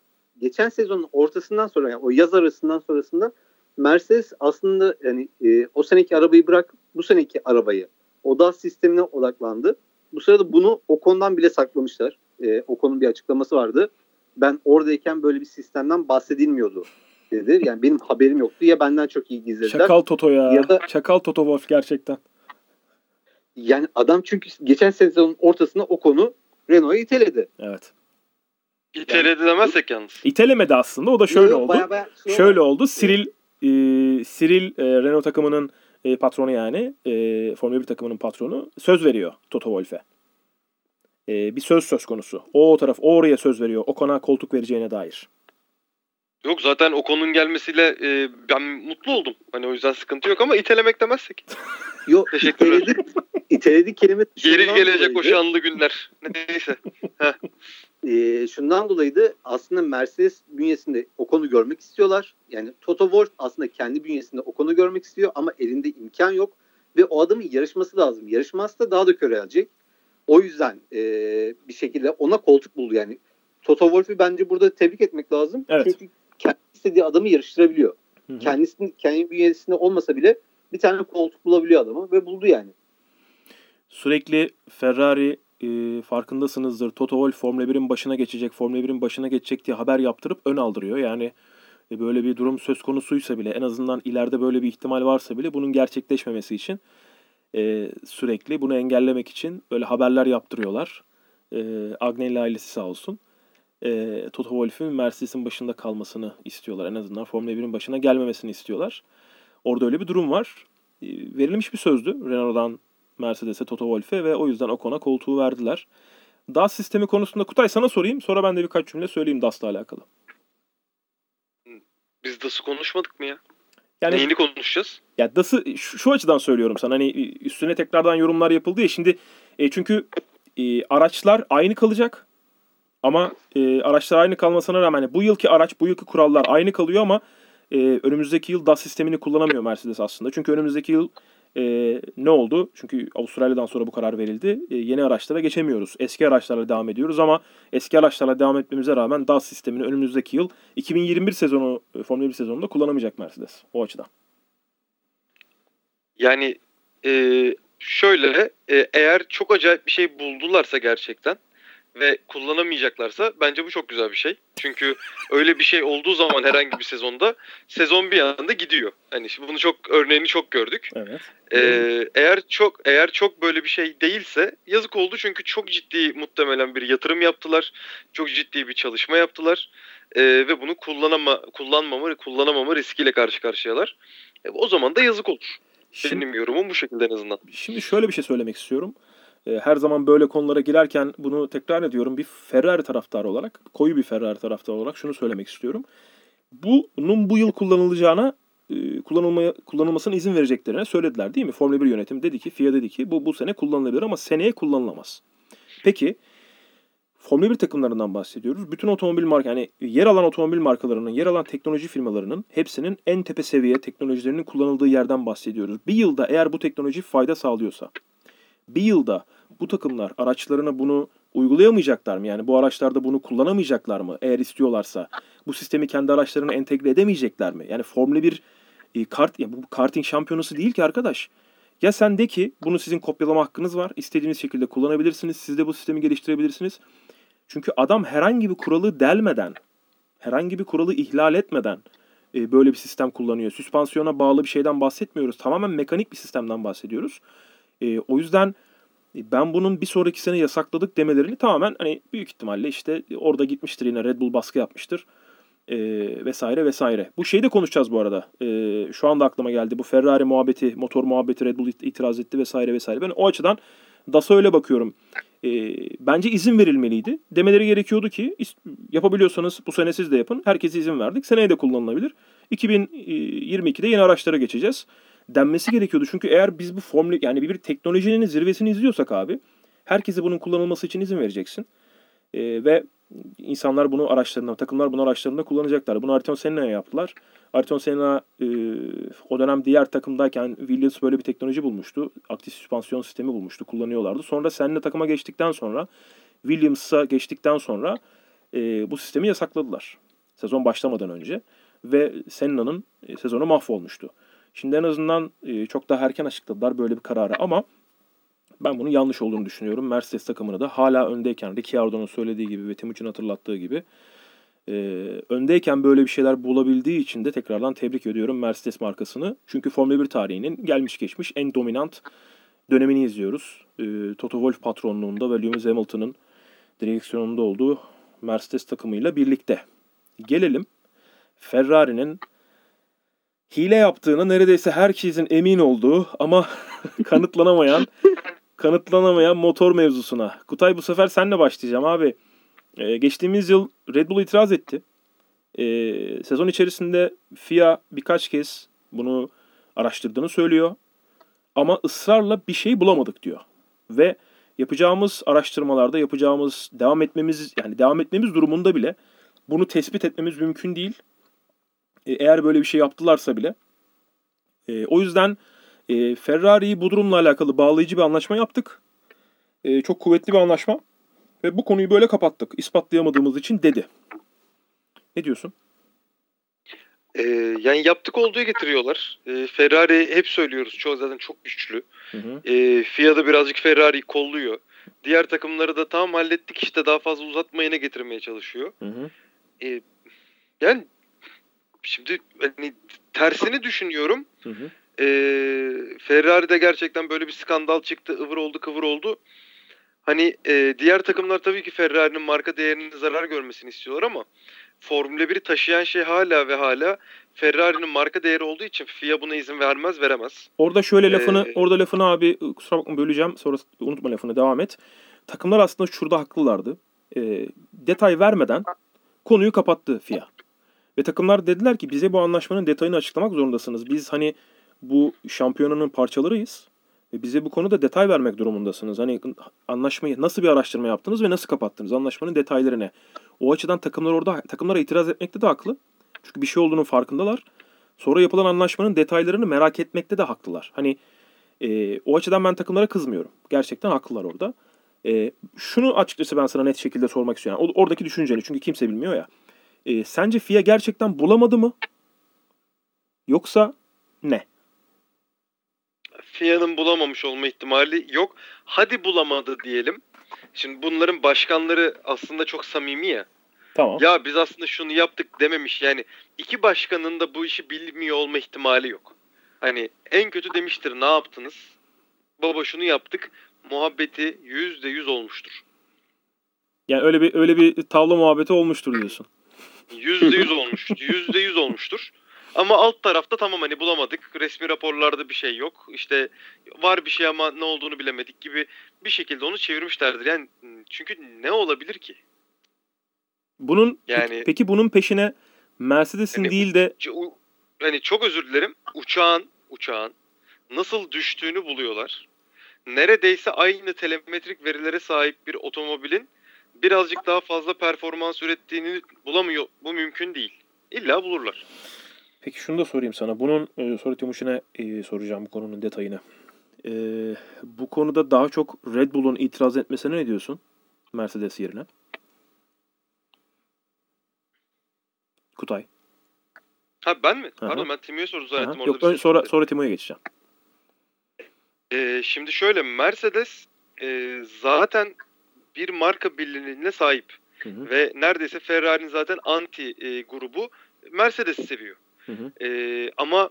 Speaker 3: geçen sezonun ortasından sonra yani o yaz arasından sonrasında Mercedes aslında yani e, o seneki arabayı bırak bu seneki arabayı oda sistemine odaklandı. Bu sırada bunu Ocon'dan bile saklamışlar. E, Ocon'un bir açıklaması vardı. Ben oradayken böyle bir sistemden bahsedilmiyordu dedi. Yani benim haberim yoktu ya benden çok iyi gizlediler.
Speaker 1: Çakal Toto ya.
Speaker 3: Ya da-
Speaker 1: Çakal Toto Wolff gerçekten.
Speaker 3: Yani adam çünkü geçen sezonun ortasında o konu Renault'a iteledi.
Speaker 1: Evet.
Speaker 2: İTL'de demezsek yalnız.
Speaker 1: İtelemedi aslında. O da şöyle oldu.
Speaker 3: baya baya şey
Speaker 1: Şöyle
Speaker 3: oldu.
Speaker 1: Cyril e, Cyril e, Renault takımının e, patronu yani e, Formula 1 takımının patronu söz veriyor Toto Wolff'e. E, bir söz söz konusu. O, o taraf o oraya söz veriyor. O kona koltuk vereceğine dair.
Speaker 2: Yok zaten o konunun gelmesiyle e, ben mutlu oldum. Hani o yüzden sıkıntı yok ama itelemek demezsek. [LAUGHS]
Speaker 3: Yok
Speaker 2: Teşekkürler.
Speaker 3: iteledi, iteledi kelime
Speaker 2: Geri gelecek o şanlı günler. Neyse.
Speaker 3: Ee, şundan dolayıydı aslında Mercedes bünyesinde Ocon'u görmek istiyorlar. Yani Toto Wolff aslında kendi bünyesinde Ocon'u görmek istiyor ama elinde imkan yok. Ve o adamın yarışması lazım. Yarışmazsa daha da körelecek. O yüzden e, bir şekilde ona koltuk buldu yani. Toto Wolff'u bence burada tebrik etmek lazım.
Speaker 1: Evet.
Speaker 3: Çünkü kendi istediği adamı yarıştırabiliyor.
Speaker 1: Hı hı.
Speaker 3: Kendisinin kendi bünyesinde olmasa bile bir tane koltuk bulabiliyor adamı ve buldu yani.
Speaker 1: Sürekli Ferrari e, farkındasınızdır. Toto Wolff Formula 1'in başına geçecek, Formula 1'in başına geçecek diye haber yaptırıp ön aldırıyor. Yani e, böyle bir durum söz konusuysa bile en azından ileride böyle bir ihtimal varsa bile bunun gerçekleşmemesi için e, sürekli bunu engellemek için böyle haberler yaptırıyorlar. E, Agnelli ailesi sağ olsun. E, Toto Wolff'ün Mercedes'in başında kalmasını istiyorlar. En azından Formula 1'in başına gelmemesini istiyorlar. Orada öyle bir durum var. E, verilmiş bir sözdü Renault'dan Mercedes'e, Toto Wolff'e ve o yüzden Ocon'a koltuğu verdiler. DAS sistemi konusunda Kutay sana sorayım. Sonra ben de birkaç cümle söyleyeyim DAS'la alakalı.
Speaker 2: Biz DAS'ı konuşmadık mı ya?
Speaker 1: Yani
Speaker 2: Neyini konuşacağız?
Speaker 1: ya DAS'ı şu, şu açıdan söylüyorum sana. Hani üstüne tekrardan yorumlar yapıldı ya. Şimdi e, çünkü e, araçlar aynı kalacak. Ama e, araçlar aynı kalmasına rağmen yani bu yılki araç, bu yılki kurallar aynı kalıyor ama e, önümüzdeki yıl DAS sistemini kullanamıyor Mercedes aslında. Çünkü önümüzdeki yıl e, ne oldu? Çünkü Avustralya'dan sonra bu karar verildi. E, yeni araçlara geçemiyoruz. Eski araçlarla devam ediyoruz ama eski araçlarla devam etmemize rağmen DAS sistemini önümüzdeki yıl 2021 sezonu e, Formula 1 sezonunda kullanamayacak Mercedes o açıdan.
Speaker 2: Yani e, şöyle e, eğer çok acayip bir şey buldularsa gerçekten ve kullanamayacaklarsa bence bu çok güzel bir şey. Çünkü öyle bir şey olduğu zaman herhangi bir sezonda sezon bir anda gidiyor. Hani bunu çok örneğini çok gördük.
Speaker 1: Evet.
Speaker 2: Ee, eğer çok eğer çok böyle bir şey değilse yazık oldu çünkü çok ciddi muhtemelen bir yatırım yaptılar. Çok ciddi bir çalışma yaptılar. Ee, ve bunu kullanama kullanmama kullanamama riskiyle karşı karşıyalar. E, o zaman da yazık olur.
Speaker 1: Şimdi,
Speaker 2: Benim yorumum bu şekilde en azından.
Speaker 1: Şimdi şöyle bir şey söylemek istiyorum. Ee, her zaman böyle konulara girerken bunu tekrar ediyorum. Bir Ferrari taraftarı olarak, koyu bir Ferrari taraftarı olarak şunu söylemek istiyorum. Bunun bu yıl kullanılacağına e, kullanılmaya kullanılmasına izin vereceklerine söylediler değil mi? Formula 1 yönetim dedi ki, FIA dedi ki bu bu sene kullanılabilir ama seneye kullanılamaz. Peki Formula 1 takımlarından bahsediyoruz. Bütün otomobil marka yani yer alan otomobil markalarının, yer alan teknoloji firmalarının hepsinin en tepe seviye teknolojilerinin kullanıldığı yerden bahsediyoruz. Bir yılda eğer bu teknoloji fayda sağlıyorsa, bir yılda bu takımlar araçlarına bunu uygulayamayacaklar mı? Yani bu araçlarda bunu kullanamayacaklar mı eğer istiyorlarsa? Bu sistemi kendi araçlarına entegre edemeyecekler mi? Yani Formula 1 e, kart, ya bu karting şampiyonası değil ki arkadaş. Ya sen de ki bunu sizin kopyalama hakkınız var. İstediğiniz şekilde kullanabilirsiniz. Siz de bu sistemi geliştirebilirsiniz. Çünkü adam herhangi bir kuralı delmeden, herhangi bir kuralı ihlal etmeden e, böyle bir sistem kullanıyor. Süspansiyona bağlı bir şeyden bahsetmiyoruz. Tamamen mekanik bir sistemden bahsediyoruz. E, o yüzden e, ben bunun bir sonraki sene yasakladık demelerini tamamen hani büyük ihtimalle işte orada gitmiştir yine Red Bull baskı yapmıştır. E, vesaire vesaire. Bu şeyi de konuşacağız bu arada. E, şu anda aklıma geldi. Bu Ferrari muhabbeti, motor muhabbeti Red Bull itiraz etti vesaire vesaire. Ben o açıdan DAS'a öyle bakıyorum. E, bence izin verilmeliydi. Demeleri gerekiyordu ki yapabiliyorsanız bu sene siz de yapın. Herkese izin verdik. Seneye de kullanılabilir. 2022'de yeni araçlara geçeceğiz denmesi gerekiyordu. Çünkü eğer biz bu formül yani bir, teknolojinin zirvesini izliyorsak abi herkese bunun kullanılması için izin vereceksin. E, ve insanlar bunu araçlarında, takımlar bunu araçlarında kullanacaklar. Bunu Ayrton Senna'ya yaptılar. Ayrton Senna e, o dönem diğer takımdayken Williams böyle bir teknoloji bulmuştu. Aktif süspansiyon sistemi bulmuştu. Kullanıyorlardı. Sonra Senna takıma geçtikten sonra Williams'a geçtikten sonra e, bu sistemi yasakladılar. Sezon başlamadan önce. Ve Senna'nın e, sezonu mahvolmuştu. Şimdi en azından e, çok daha erken açıkladılar böyle bir kararı ama ben bunun yanlış olduğunu düşünüyorum. Mercedes takımını da hala öndeyken Ricciardo'nun söylediği gibi ve Timuçin hatırlattığı gibi e, öndeyken böyle bir şeyler bulabildiği için de tekrardan tebrik ediyorum Mercedes markasını. Çünkü Formula 1 tarihinin gelmiş geçmiş en dominant dönemini izliyoruz. E, Toto Wolff patronluğunda ve Lewis Hamilton'ın direksiyonunda olduğu Mercedes takımıyla birlikte. Gelelim Ferrari'nin hile yaptığını neredeyse herkesin emin olduğu ama [LAUGHS] kanıtlanamayan kanıtlanamayan motor mevzusuna. Kutay bu sefer senle başlayacağım abi. Ee, geçtiğimiz yıl Red Bull itiraz etti. Ee, sezon içerisinde FIA birkaç kez bunu araştırdığını söylüyor. Ama ısrarla bir şey bulamadık diyor. Ve yapacağımız araştırmalarda yapacağımız devam etmemiz yani devam etmemiz durumunda bile bunu tespit etmemiz mümkün değil. E, eğer böyle bir şey yaptılarsa bile. E, o yüzden e, Ferrari'yi bu durumla alakalı bağlayıcı bir anlaşma yaptık. E, çok kuvvetli bir anlaşma. Ve bu konuyu böyle kapattık. İspatlayamadığımız için dedi. Ne diyorsun?
Speaker 2: Ee, yani yaptık olduğu getiriyorlar. Ee, Ferrari hep söylüyoruz. Çoğu zaten çok güçlü. Hı hı. Da birazcık Ferrari'yi kolluyor. Diğer takımları da tamam hallettik işte daha fazla uzatmayına getirmeye çalışıyor. Hı hı. Ee, yani Şimdi hani tersini düşünüyorum. Hı hı. E, Ferrari'de gerçekten böyle bir skandal çıktı. ıvır oldu kıvır oldu. Hani e, diğer takımlar tabii ki Ferrari'nin marka değerinin zarar görmesini istiyorlar ama Formula 1'i taşıyan şey hala ve hala Ferrari'nin marka değeri olduğu için FIA buna izin vermez, veremez.
Speaker 1: Orada şöyle lafını, ee, orada lafını abi kusura bakma böleceğim. Sonra unutma lafını devam et. Takımlar aslında şurada haklılardı. E, detay vermeden konuyu kapattı FIA. Ve takımlar dediler ki bize bu anlaşmanın detayını açıklamak zorundasınız. Biz hani bu şampiyonanın parçalarıyız. Ve bize bu konuda detay vermek durumundasınız. Hani anlaşmayı nasıl bir araştırma yaptınız ve nasıl kapattınız? Anlaşmanın detayları ne? O açıdan takımlar orada takımlara itiraz etmekte de haklı. Çünkü bir şey olduğunun farkındalar. Sonra yapılan anlaşmanın detaylarını merak etmekte de haklılar. Hani e, o açıdan ben takımlara kızmıyorum. Gerçekten haklılar orada. E, şunu açıkçası ben sana net şekilde sormak istiyorum. Yani oradaki düşünceni çünkü kimse bilmiyor ya. E, sence FIA gerçekten bulamadı mı? Yoksa ne?
Speaker 2: FIA'nın bulamamış olma ihtimali yok. Hadi bulamadı diyelim. Şimdi bunların başkanları aslında çok samimi ya.
Speaker 1: Tamam.
Speaker 2: Ya biz aslında şunu yaptık dememiş. Yani iki başkanın da bu işi bilmiyor olma ihtimali yok. Hani en kötü demiştir ne yaptınız? Baba şunu yaptık. Muhabbeti yüzde yüz olmuştur.
Speaker 1: Yani öyle bir öyle bir tavla muhabbeti olmuştur diyorsun.
Speaker 2: Yüzde yüz [LAUGHS] olmuştur. Yüzde yüz olmuştur. Ama alt tarafta tamam hani bulamadık. Resmi raporlarda bir şey yok. İşte var bir şey ama ne olduğunu bilemedik gibi bir şekilde onu çevirmişlerdir. Yani çünkü ne olabilir ki?
Speaker 1: Bunun yani peki, peki bunun peşine Mercedes'in yani, değil de
Speaker 2: hani çok özür dilerim. Uçağın uçağın nasıl düştüğünü buluyorlar. Neredeyse aynı telemetrik verilere sahip bir otomobilin birazcık daha fazla performans ürettiğini bulamıyor. Bu mümkün değil. İlla bulurlar.
Speaker 1: Peki şunu da sorayım sana. Bunun e, soru Timuçin'e e, soracağım bu konunun detayını. E, bu konuda daha çok Red Bull'un itiraz etmesine ne diyorsun? Mercedes yerine. Kutay.
Speaker 2: Ha ben mi? Aha. Pardon ben Timo'ya soru zannettim.
Speaker 1: Orada Yok şey sonra, sonra Timo'ya geçeceğim.
Speaker 2: Ee, şimdi şöyle Mercedes e, zaten bir marka birliğine sahip. Hı hı. Ve neredeyse Ferrari'nin zaten anti e, grubu Mercedes'i seviyor. Hı hı. E, ama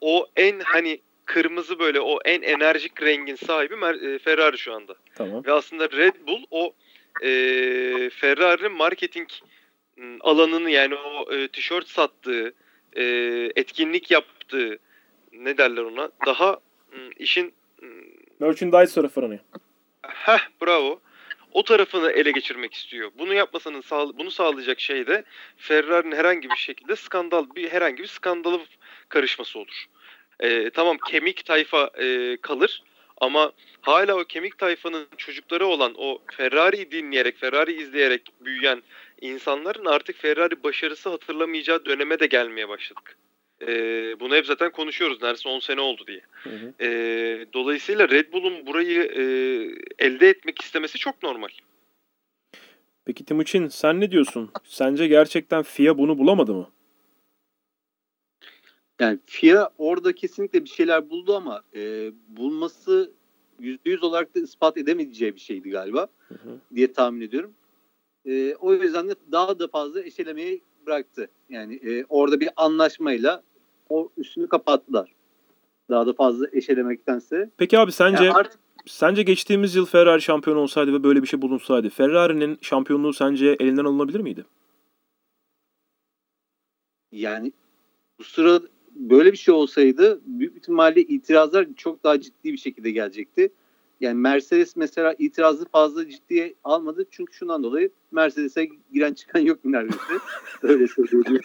Speaker 2: o en hani kırmızı böyle o en enerjik rengin sahibi Mer- e, Ferrari şu anda.
Speaker 1: Tamam.
Speaker 2: Ve aslında Red Bull o e, Ferrari'nin marketing alanını yani o e, tişört sattığı, e, etkinlik yaptığı ne derler ona daha işin
Speaker 1: merchandise tarafını.
Speaker 2: Heh bravo o tarafını ele geçirmek istiyor. Bunu yapmasının sağ, bunu sağlayacak şey de Ferrari'nin herhangi bir şekilde skandal bir herhangi bir skandalı karışması olur. Ee, tamam kemik tayfa e, kalır ama hala o kemik tayfanın çocukları olan o Ferrari'yi dinleyerek, Ferrari izleyerek büyüyen insanların artık Ferrari başarısı hatırlamayacağı döneme de gelmeye başladık. E, bunu hep zaten konuşuyoruz. Neredeyse 10 sene oldu diye. Hı hı. E, dolayısıyla Red Bull'un burayı e, elde etmek istemesi çok normal.
Speaker 1: Peki Timuçin sen ne diyorsun? Sence gerçekten FIA bunu bulamadı mı?
Speaker 3: Yani FIA orada kesinlikle bir şeyler buldu ama e, bulması %100 olarak da ispat edemeyeceği bir şeydi galiba hı hı. diye tahmin ediyorum. E, o yüzden de daha da fazla eşelemeyi bıraktı. Yani e, orada bir anlaşmayla o üstünü kapattılar. Daha da fazla eşelemektense.
Speaker 1: Peki abi sence yani artık, sence geçtiğimiz yıl Ferrari şampiyon olsaydı ve böyle bir şey bulunsaydı Ferrari'nin şampiyonluğu sence elinden alınabilir miydi?
Speaker 3: Yani bu sırada böyle bir şey olsaydı büyük ihtimalle itirazlar çok daha ciddi bir şekilde gelecekti. Yani Mercedes mesela itirazı fazla ciddiye almadı. Çünkü şundan dolayı Mercedes'e giren çıkan yok neredeyse. [LAUGHS] Öyle söyleyeyim.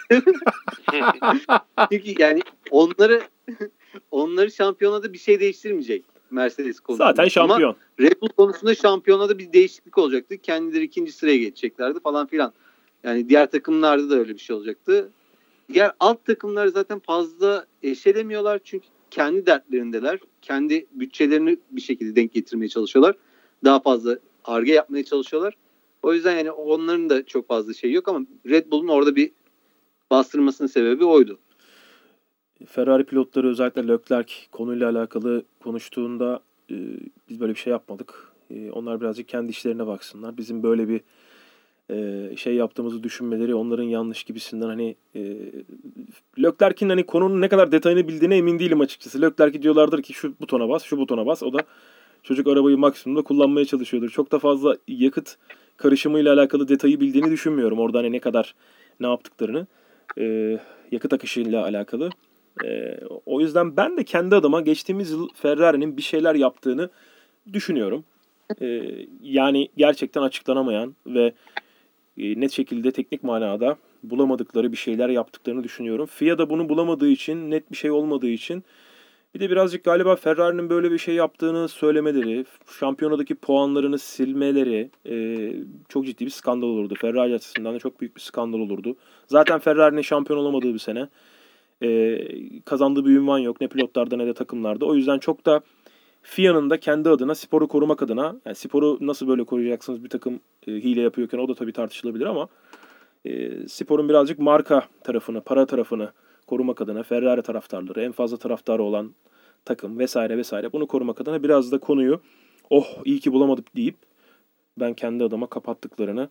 Speaker 3: çünkü yani onları onları şampiyonada bir şey değiştirmeyecek Mercedes konusunda.
Speaker 1: Zaten şampiyon. Ama
Speaker 3: Red Bull konusunda şampiyonada bir değişiklik olacaktı. Kendileri ikinci sıraya geçeceklerdi falan filan. Yani diğer takımlarda da öyle bir şey olacaktı. Diğer alt takımları zaten fazla eşelemiyorlar çünkü kendi dertlerindeler. Kendi bütçelerini bir şekilde denk getirmeye çalışıyorlar. Daha fazla arge yapmaya çalışıyorlar. O yüzden yani onların da çok fazla şey yok ama Red Bull'un orada bir bastırmasının sebebi oydu.
Speaker 1: Ferrari pilotları özellikle Leclerc konuyla alakalı konuştuğunda e, biz böyle bir şey yapmadık. E, onlar birazcık kendi işlerine baksınlar. Bizim böyle bir e, şey yaptığımızı düşünmeleri onların yanlış gibisinden hani e, Leclerc'in hani konunun ne kadar detayını bildiğine emin değilim açıkçası. Leclerc diyorlardır ki şu butona bas, şu butona bas. O da çocuk arabayı maksimumda kullanmaya çalışıyordur. Çok da fazla yakıt karışımıyla alakalı detayı bildiğini düşünmüyorum. Orada hani ne kadar ne yaptıklarını. E, yakıt akışıyla alakalı. E, o yüzden ben de kendi adıma geçtiğimiz yıl Ferrari'nin bir şeyler yaptığını düşünüyorum. E, yani gerçekten açıklanamayan ve net şekilde teknik manada bulamadıkları bir şeyler yaptıklarını düşünüyorum. FIA da bunu bulamadığı için, net bir şey olmadığı için Bir de birazcık galiba Ferrari'nin böyle bir şey yaptığını söylemeleri, şampiyonadaki puanlarını silmeleri e, çok ciddi bir skandal olurdu. Ferrari açısından da çok büyük bir skandal olurdu. Zaten Ferrari'nin şampiyon olamadığı bir sene. E, kazandığı bir ünvan yok ne pilotlarda ne de takımlarda. O yüzden çok da FIA'nın da kendi adına sporu korumak adına yani sporu nasıl böyle koruyacaksınız bir takım e, hile yapıyorken o da tabii tartışılabilir ama e, sporun birazcık marka tarafını, para tarafını korumak adına Ferrari taraftarları, en fazla taraftarı olan takım vesaire vesaire bunu korumak adına biraz da konuyu oh iyi ki bulamadık deyip ben kendi adıma kapattıklarını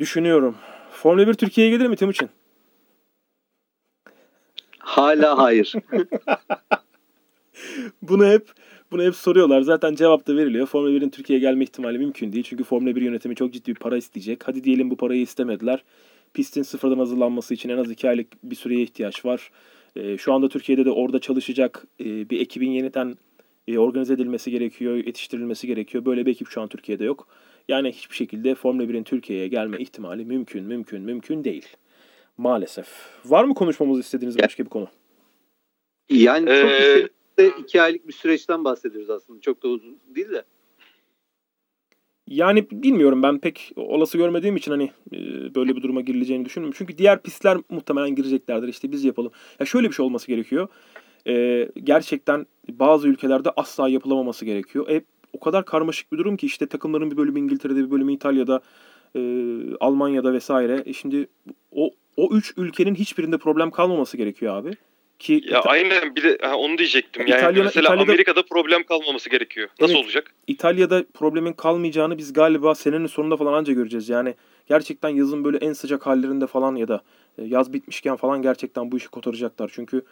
Speaker 1: düşünüyorum. Formula 1 Türkiye'ye gelir mi Timuçin?
Speaker 3: Hala hayır. [LAUGHS]
Speaker 1: bunu hep bunu hep soruyorlar. Zaten cevap da veriliyor. Formula 1'in Türkiye'ye gelme ihtimali mümkün değil. Çünkü Formula 1 yönetimi çok ciddi bir para isteyecek. Hadi diyelim bu parayı istemediler. Pistin sıfırdan hazırlanması için en az iki aylık bir süreye ihtiyaç var. E, şu anda Türkiye'de de orada çalışacak e, bir ekibin yeniden e, organize edilmesi gerekiyor, yetiştirilmesi gerekiyor. Böyle bir ekip şu an Türkiye'de yok. Yani hiçbir şekilde Formula 1'in Türkiye'ye gelme ihtimali mümkün, mümkün, mümkün değil. Maalesef. Var mı konuşmamızı istediğiniz başka bir konu?
Speaker 3: Yani çok ee... iki aylık bir süreçten bahsediyoruz aslında. Çok da uzun değil de.
Speaker 1: Yani bilmiyorum ben pek olası görmediğim için hani e, böyle bir duruma girileceğini düşünmüyorum. Çünkü diğer pistler muhtemelen gireceklerdir. İşte biz yapalım. Ya şöyle bir şey olması gerekiyor. E, gerçekten bazı ülkelerde asla yapılamaması gerekiyor. E, o kadar karmaşık bir durum ki işte takımların bir bölümü İngiltere'de bir bölümü İtalya'da e, Almanya'da vesaire. E şimdi o o üç ülkenin hiçbirinde problem kalmaması gerekiyor abi.
Speaker 2: Ki ya İta- aynen bir de ha, onu diyecektim. Yani İtalya'da, mesela İtalya'da, Amerika'da problem kalmaması gerekiyor. Nasıl evet, olacak?
Speaker 1: İtalya'da problemin kalmayacağını biz galiba senenin sonunda falan anca göreceğiz. Yani gerçekten yazın böyle en sıcak hallerinde falan ya da e, yaz bitmişken falan gerçekten bu işi kotaracaklar. Çünkü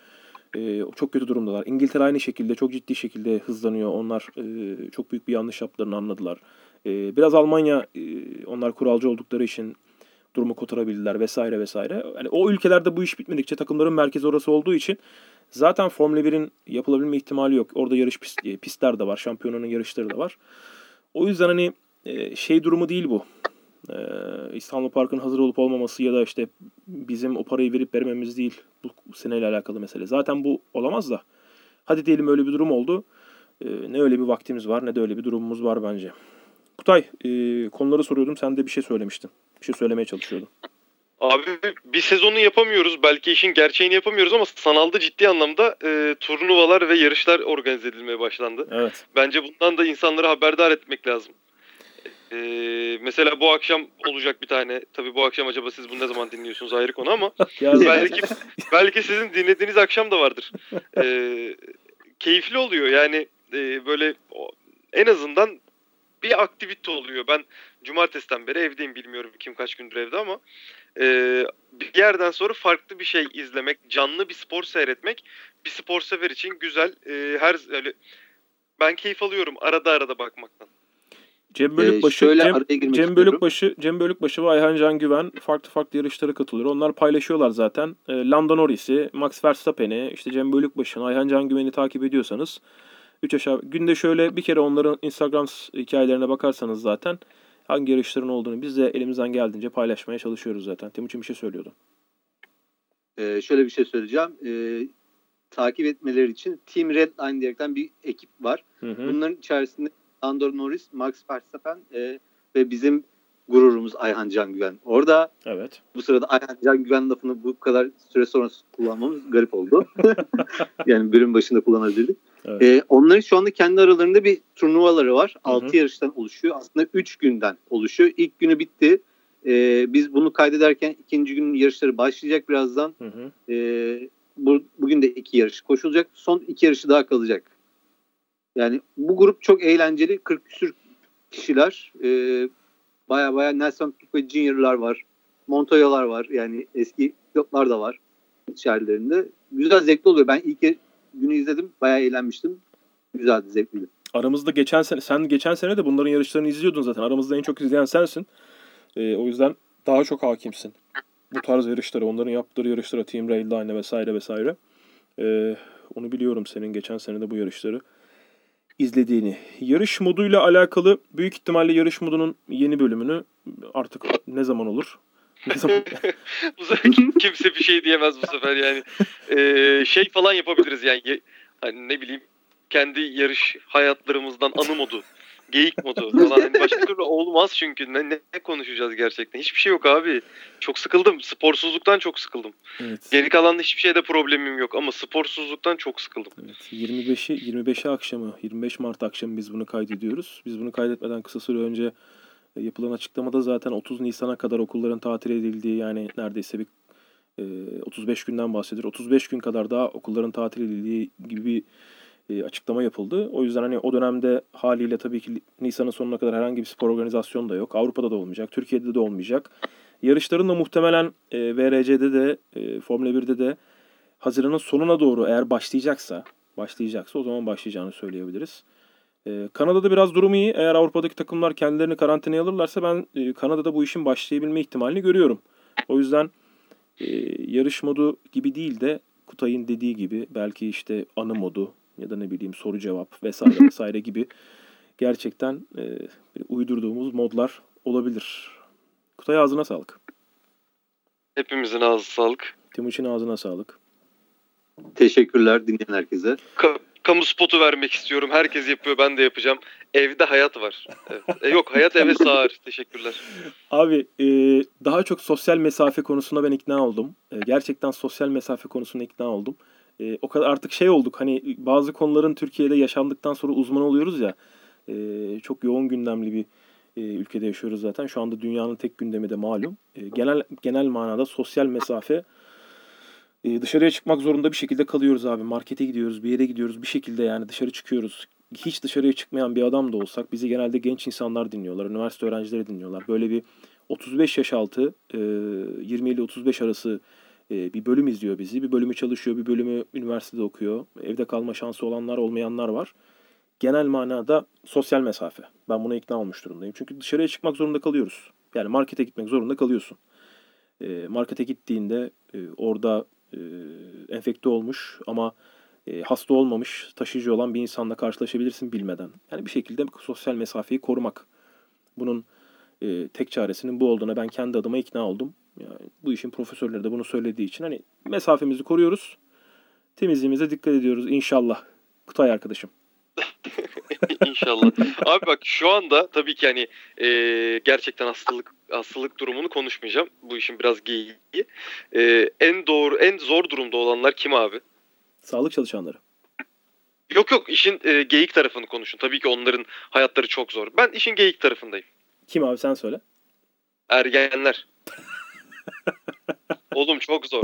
Speaker 1: e, çok kötü durumdalar. İngiltere aynı şekilde çok ciddi şekilde hızlanıyor. Onlar e, çok büyük bir yanlış yaptıklarını anladılar. E, biraz Almanya e, onlar kuralcı oldukları için durumu kotarabildiler vesaire vesaire. Yani o ülkelerde bu iş bitmedikçe takımların merkezi orası olduğu için zaten Formula 1'in yapılabilme ihtimali yok. Orada yarış pist, e, pistler de var. Şampiyonanın yarışları da var. O yüzden hani e, şey durumu değil bu. Ee, İstanbul Park'ın hazır olup olmaması ya da işte bizim o parayı verip vermemiz değil bu seneyle alakalı mesele. Zaten bu olamaz da. Hadi diyelim öyle bir durum oldu. Ne öyle bir vaktimiz var ne de öyle bir durumumuz var bence. Kutay e, konuları soruyordum sen de bir şey söylemiştin. Şey söylemeye çalışıyordum.
Speaker 2: Abi bir sezonu yapamıyoruz. Belki işin gerçeğini yapamıyoruz ama sanalda ciddi anlamda e, turnuvalar ve yarışlar organize edilmeye başlandı.
Speaker 1: Evet.
Speaker 2: Bence bundan da insanları haberdar etmek lazım. E, mesela bu akşam olacak bir tane. Tabii bu akşam acaba siz bunu ne zaman dinliyorsunuz ayrı konu ama [LAUGHS] belki belki sizin dinlediğiniz akşam da vardır. E, keyifli oluyor yani e, böyle en azından bir aktivite oluyor. Ben cumartesiden beri evdeyim bilmiyorum kim kaç gündür evde ama e, bir yerden sonra farklı bir şey izlemek, canlı bir spor seyretmek bir spor sever için güzel. E, her öyle ben keyif alıyorum arada arada bakmaktan.
Speaker 1: Cem Bölükbaşı, ee, Cem, Cem Bölükbaşı, Cem Bölükbaşı ve Ayhan Can Güven farklı farklı yarışlara katılıyor. Onlar paylaşıyorlar zaten. E, Lando Norris'i, Max Verstappen'i, işte Cem Bölükbaşı'nı, Ayhan Can Güven'i takip ediyorsanız 3 aşağı günde şöyle bir kere onların Instagram hikayelerine bakarsanız zaten hangi yarışların olduğunu biz de elimizden geldiğince paylaşmaya çalışıyoruz zaten. Timuçin bir şey söylüyordu.
Speaker 3: Ee, şöyle bir şey söyleyeceğim. Ee, takip etmeleri için Team Redline diyerekten bir ekip var. Hı hı. Bunların içerisinde Andor Norris, Max Verstappen e, ve bizim gururumuz Ayhan Can Güven. Orada
Speaker 1: evet.
Speaker 3: bu sırada Ayhan Can Güven lafını bu kadar süre sonra kullanmamız garip oldu. [LAUGHS] yani bölüm başında kullanabilirdik. Evet. E, onların şu anda kendi aralarında bir turnuvaları var. Hı-hı. 6 yarıştan oluşuyor. Aslında 3 günden oluşuyor. İlk günü bitti. E, biz bunu kaydederken ikinci günün yarışları başlayacak birazdan. E, bu, bugün de iki yarış koşulacak. Son iki yarışı daha kalacak. Yani bu grup çok eğlenceli. 40 küsür kişiler. E, baya baya Nelson Piquet Junior'lar var. Montoya'lar var. Yani eski pilotlar da var içerilerinde. Güzel zevkli oluyor. Ben ilk günü izledim. Bayağı eğlenmiştim. Güzeldi, zevkliydi.
Speaker 1: Aramızda geçen sene, sen geçen sene de bunların yarışlarını izliyordun zaten. Aramızda en çok izleyen sensin. Ee, o yüzden daha çok hakimsin. Bu tarz yarışları, onların yaptığı yarışlara, Team Railline vesaire vesaire. Ee, onu biliyorum senin geçen sene de bu yarışları izlediğini. Yarış moduyla alakalı büyük ihtimalle yarış modunun yeni bölümünü artık ne zaman olur? [LAUGHS]
Speaker 2: Bu sefer kimse bir şey diyemez bu sefer yani. Ee, şey falan yapabiliriz yani. hani ne bileyim kendi yarış hayatlarımızdan anı modu geyik modu falan. Hani başka türlü olmaz çünkü. Ne, ne konuşacağız gerçekten? Hiçbir şey yok abi. Çok sıkıldım. Sporsuzluktan çok sıkıldım.
Speaker 1: Evet.
Speaker 2: Geri kalan hiçbir şeyde problemim yok ama sporsuzluktan çok sıkıldım.
Speaker 1: Evet. 25'i 25'i akşamı 25 Mart akşamı biz bunu kaydediyoruz. Biz bunu kaydetmeden kısa süre önce yapılan açıklamada zaten 30 Nisan'a kadar okulların tatil edildiği yani neredeyse bir e, 35 günden bahsediyor. 35 gün kadar daha okulların tatil edildiği gibi bir e, açıklama yapıldı. O yüzden hani o dönemde haliyle tabii ki Nisan'ın sonuna kadar herhangi bir spor organizasyonu da yok. Avrupa'da da olmayacak, Türkiye'de de olmayacak. Yarışların da muhtemelen e, VRC'de de, e, Formula 1'de de Haziran'ın sonuna doğru eğer başlayacaksa, başlayacaksa o zaman başlayacağını söyleyebiliriz. E, Kanada'da biraz durum iyi. Eğer Avrupa'daki takımlar kendilerini karantinaya alırlarsa ben e, Kanada'da bu işin başlayabilme ihtimalini görüyorum. O yüzden e, yarış modu gibi değil de Kutay'ın dediği gibi belki işte anı modu ya da ne bileyim soru cevap vesaire [LAUGHS] vesaire gibi gerçekten e, uydurduğumuz modlar olabilir. Kutay ağzına sağlık.
Speaker 2: Hepimizin ağzı sağlık.
Speaker 1: Timuçin ağzına sağlık.
Speaker 3: Teşekkürler dinleyen herkese.
Speaker 2: Ka- kamu spotu vermek istiyorum. Herkes yapıyor, ben de yapacağım. Evde hayat var. Evet. E, yok, hayat eve sığar. Teşekkürler.
Speaker 1: Abi e, daha çok sosyal mesafe konusunda ben ikna oldum. E, gerçekten sosyal mesafe konusunda ikna oldum. E, o kadar artık şey olduk hani bazı konuların Türkiye'de yaşandıktan sonra uzman oluyoruz ya. E, çok yoğun gündemli bir e, ülkede yaşıyoruz zaten. Şu anda dünyanın tek gündemi de malum. E, genel genel manada sosyal mesafe e, dışarıya çıkmak zorunda bir şekilde kalıyoruz abi. Markete gidiyoruz, bir yere gidiyoruz. Bir şekilde yani dışarı çıkıyoruz. Hiç dışarıya çıkmayan bir adam da olsak bizi genelde genç insanlar dinliyorlar. Üniversite öğrencileri dinliyorlar. Böyle bir 35 yaş altı, e, 20 ile 35 arası e, bir bölüm izliyor bizi. Bir bölümü çalışıyor, bir bölümü üniversitede okuyor. Evde kalma şansı olanlar, olmayanlar var. Genel manada sosyal mesafe. Ben buna ikna olmuş durumdayım. Çünkü dışarıya çıkmak zorunda kalıyoruz. Yani markete gitmek zorunda kalıyorsun. E, markete gittiğinde e, orada e, enfekte olmuş ama e, hasta olmamış, taşıyıcı olan bir insanla karşılaşabilirsin bilmeden. Yani bir şekilde sosyal mesafeyi korumak. Bunun e, tek çaresinin bu olduğuna ben kendi adıma ikna oldum. Yani bu işin profesörleri de bunu söylediği için hani mesafemizi koruyoruz. Temizliğimize dikkat ediyoruz inşallah. Kutay arkadaşım. [LAUGHS]
Speaker 2: İnşallah. Abi bak şu anda tabii ki hani e, gerçekten hastalık hastalık durumunu konuşmayacağım. Bu işin biraz geyiği. E, en doğru en zor durumda olanlar kim abi?
Speaker 1: Sağlık çalışanları.
Speaker 2: Yok yok işin e, geyik tarafını konuşun. Tabii ki onların hayatları çok zor. Ben işin geyik tarafındayım.
Speaker 1: Kim abi sen söyle.
Speaker 2: Ergenler. [LAUGHS] Oğlum çok zor.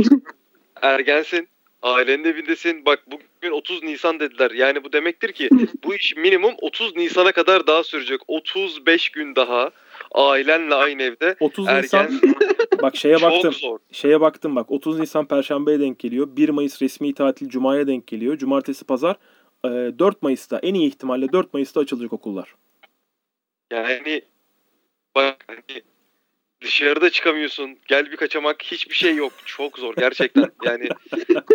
Speaker 2: Ergensin. Ailenin evindesin. Bak bugün 30 Nisan dediler. Yani bu demektir ki bu iş minimum 30 Nisan'a kadar daha sürecek. 35 gün daha ailenle aynı evde.
Speaker 1: 30 Nisan
Speaker 2: Ergen [LAUGHS]
Speaker 1: bak şeye baktım. Şeye baktım bak 30 Nisan Perşembe'ye denk geliyor. 1 Mayıs resmi tatil Cuma'ya denk geliyor. Cumartesi Pazar. e, 4 Mayıs'ta en iyi ihtimalle 4 Mayıs'ta açılacak okullar.
Speaker 2: Yani bak hani dışarıda çıkamıyorsun. Gel bir kaçamak hiçbir şey yok. Çok zor gerçekten. [LAUGHS] Yani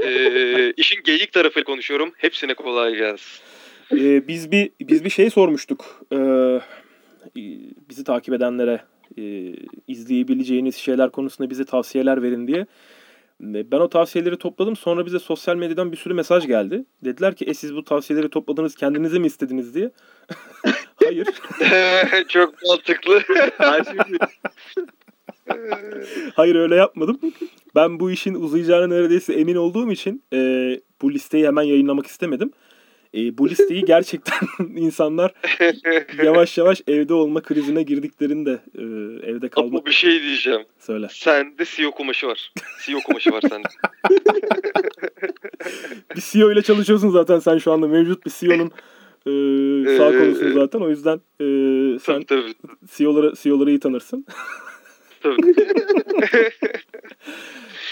Speaker 2: e, işin geyik tarafıyla konuşuyorum. Hepsine kolay gelsin.
Speaker 1: Ee, biz bir biz bir şey sormuştuk. Ee, bizi takip edenlere e, izleyebileceğiniz şeyler konusunda bize tavsiyeler verin diye. E, Ben o tavsiyeleri topladım. Sonra bize sosyal medyadan bir sürü mesaj geldi. Dediler ki e siz bu tavsiyeleri topladınız kendinize mi istediniz diye. [LAUGHS] Hayır. [LAUGHS]
Speaker 2: Çok mantıklı.
Speaker 1: Hayır öyle yapmadım. Ben bu işin uzayacağına neredeyse emin olduğum için e, bu listeyi hemen yayınlamak istemedim. E, bu listeyi gerçekten [LAUGHS] insanlar yavaş yavaş evde olma krizine girdiklerinde e, evde kalma
Speaker 2: Ama bir şey diyeceğim.
Speaker 1: söyle.
Speaker 2: Sende CEO kumaşı var. CEO kumaşı var sende. [LAUGHS]
Speaker 1: Bir CEO ile çalışıyorsun zaten sen şu anda mevcut bir CEO'nun e, sağ
Speaker 2: Ee,
Speaker 1: kolusun zaten. O yüzden e, sen
Speaker 2: tabii tabii.
Speaker 1: CEO'ları CEO'ları iyi tanırsın. [LAUGHS] [LAUGHS]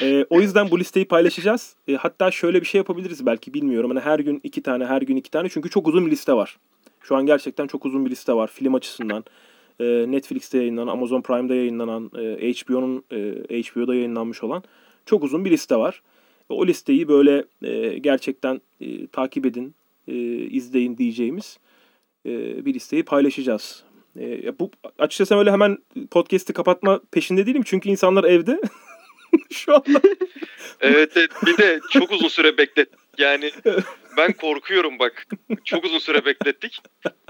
Speaker 1: E, o yüzden bu listeyi paylaşacağız. E, hatta şöyle bir şey yapabiliriz belki bilmiyorum. Hani her gün iki tane, her gün iki tane. Çünkü çok uzun bir liste var. Şu an gerçekten çok uzun bir liste var film açısından. E, Netflix'te yayınlanan, Amazon Prime'da yayınlanan, e, HBO'nun e, HBO'da yayınlanmış olan çok uzun bir liste var. O listeyi böyle e, gerçekten e, takip edin, e, izleyin diyeceğimiz e, bir listeyi paylaşacağız. E, bu açıkçası öyle hemen podcast'i kapatma peşinde değilim çünkü insanlar evde. [LAUGHS] Şu anda
Speaker 2: Evet, evet bir de çok uzun süre beklet Yani [LAUGHS] ben korkuyorum bak. Çok uzun süre beklettik.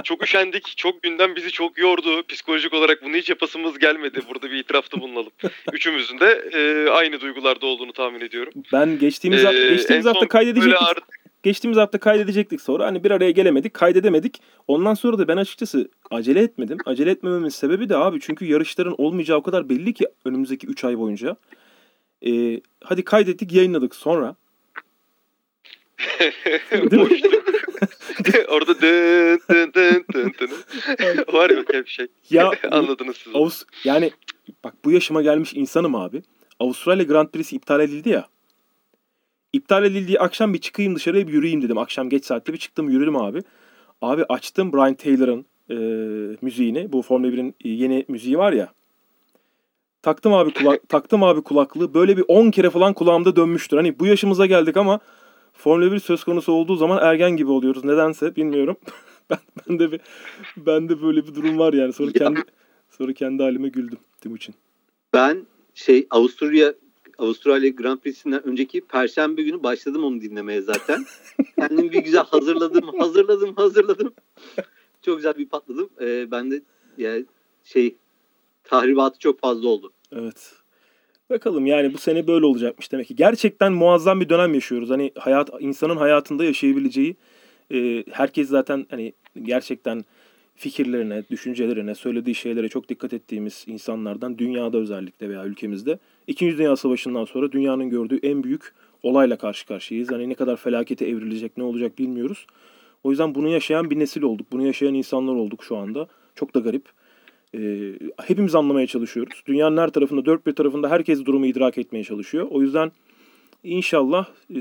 Speaker 2: Çok üşendik. Çok günden bizi çok yordu. Psikolojik olarak bunu hiç yapasımız gelmedi. Burada bir itirafta bulunalım. Üçümüzün de e, aynı duygularda olduğunu tahmin ediyorum.
Speaker 1: Ben geçtiğimiz,
Speaker 2: Ee,
Speaker 1: geçtiğimiz hafta kaydedecektik.
Speaker 2: artık-
Speaker 1: Geçtiğimiz hafta kaydedecektik sonra. Hani bir araya gelemedik, kaydedemedik. Ondan sonra da ben açıkçası acele etmedim. Acele etmememin sebebi de abi çünkü yarışların olmayacağı o kadar belli ki önümüzdeki 3 ay boyunca. Ee, hadi kaydettik, yayınladık sonra. [LAUGHS] [LAUGHS]
Speaker 2: Orada dın dın dın dın dın. Var yok hep şey.
Speaker 1: Ya [LAUGHS]
Speaker 2: Anladınız siz.
Speaker 1: Avus yani bak bu yaşıma gelmiş insanım abi. Avustralya Grand Prix'si iptal edildi ya. İptal edildiği akşam bir çıkayım dışarıya bir yürüyeyim dedim. Akşam geç saatte bir çıktım yürüdüm abi. Abi açtım Brian Taylor'ın e, müziğini. Bu Formula 1'in yeni müziği var ya. Taktım abi kulak [LAUGHS] taktım abi kulaklığı. Böyle bir 10 kere falan kulağımda dönmüştür. Hani bu yaşımıza geldik ama Formula 1 söz konusu olduğu zaman ergen gibi oluyoruz. Nedense bilmiyorum. [LAUGHS] ben, ben de bir ben de böyle bir durum var yani. Sonra kendi sonra kendi halime güldüm Timuçin.
Speaker 3: Ben şey Avusturya Avustralya Grand Prix'sinden önceki Perşembe günü başladım onu dinlemeye zaten. Kendim bir güzel hazırladım, hazırladım, hazırladım. Çok güzel bir patladım. Ee, ben de yani şey tahribatı çok fazla oldu.
Speaker 1: Evet. Bakalım yani bu sene böyle olacakmış demek ki. Gerçekten muazzam bir dönem yaşıyoruz. Hani hayat insanın hayatında yaşayabileceği e, herkes zaten hani gerçekten fikirlerine, düşüncelerine, söylediği şeylere çok dikkat ettiğimiz insanlardan dünyada özellikle veya ülkemizde İkinci Dünya Savaşı'ndan sonra dünyanın gördüğü en büyük olayla karşı karşıyayız. Hani ne kadar felakete evrilecek, ne olacak bilmiyoruz. O yüzden bunu yaşayan bir nesil olduk. Bunu yaşayan insanlar olduk şu anda. Çok da garip. Ee, hepimiz anlamaya çalışıyoruz. Dünyanın her tarafında, dört bir tarafında herkes durumu idrak etmeye çalışıyor. O yüzden inşallah e,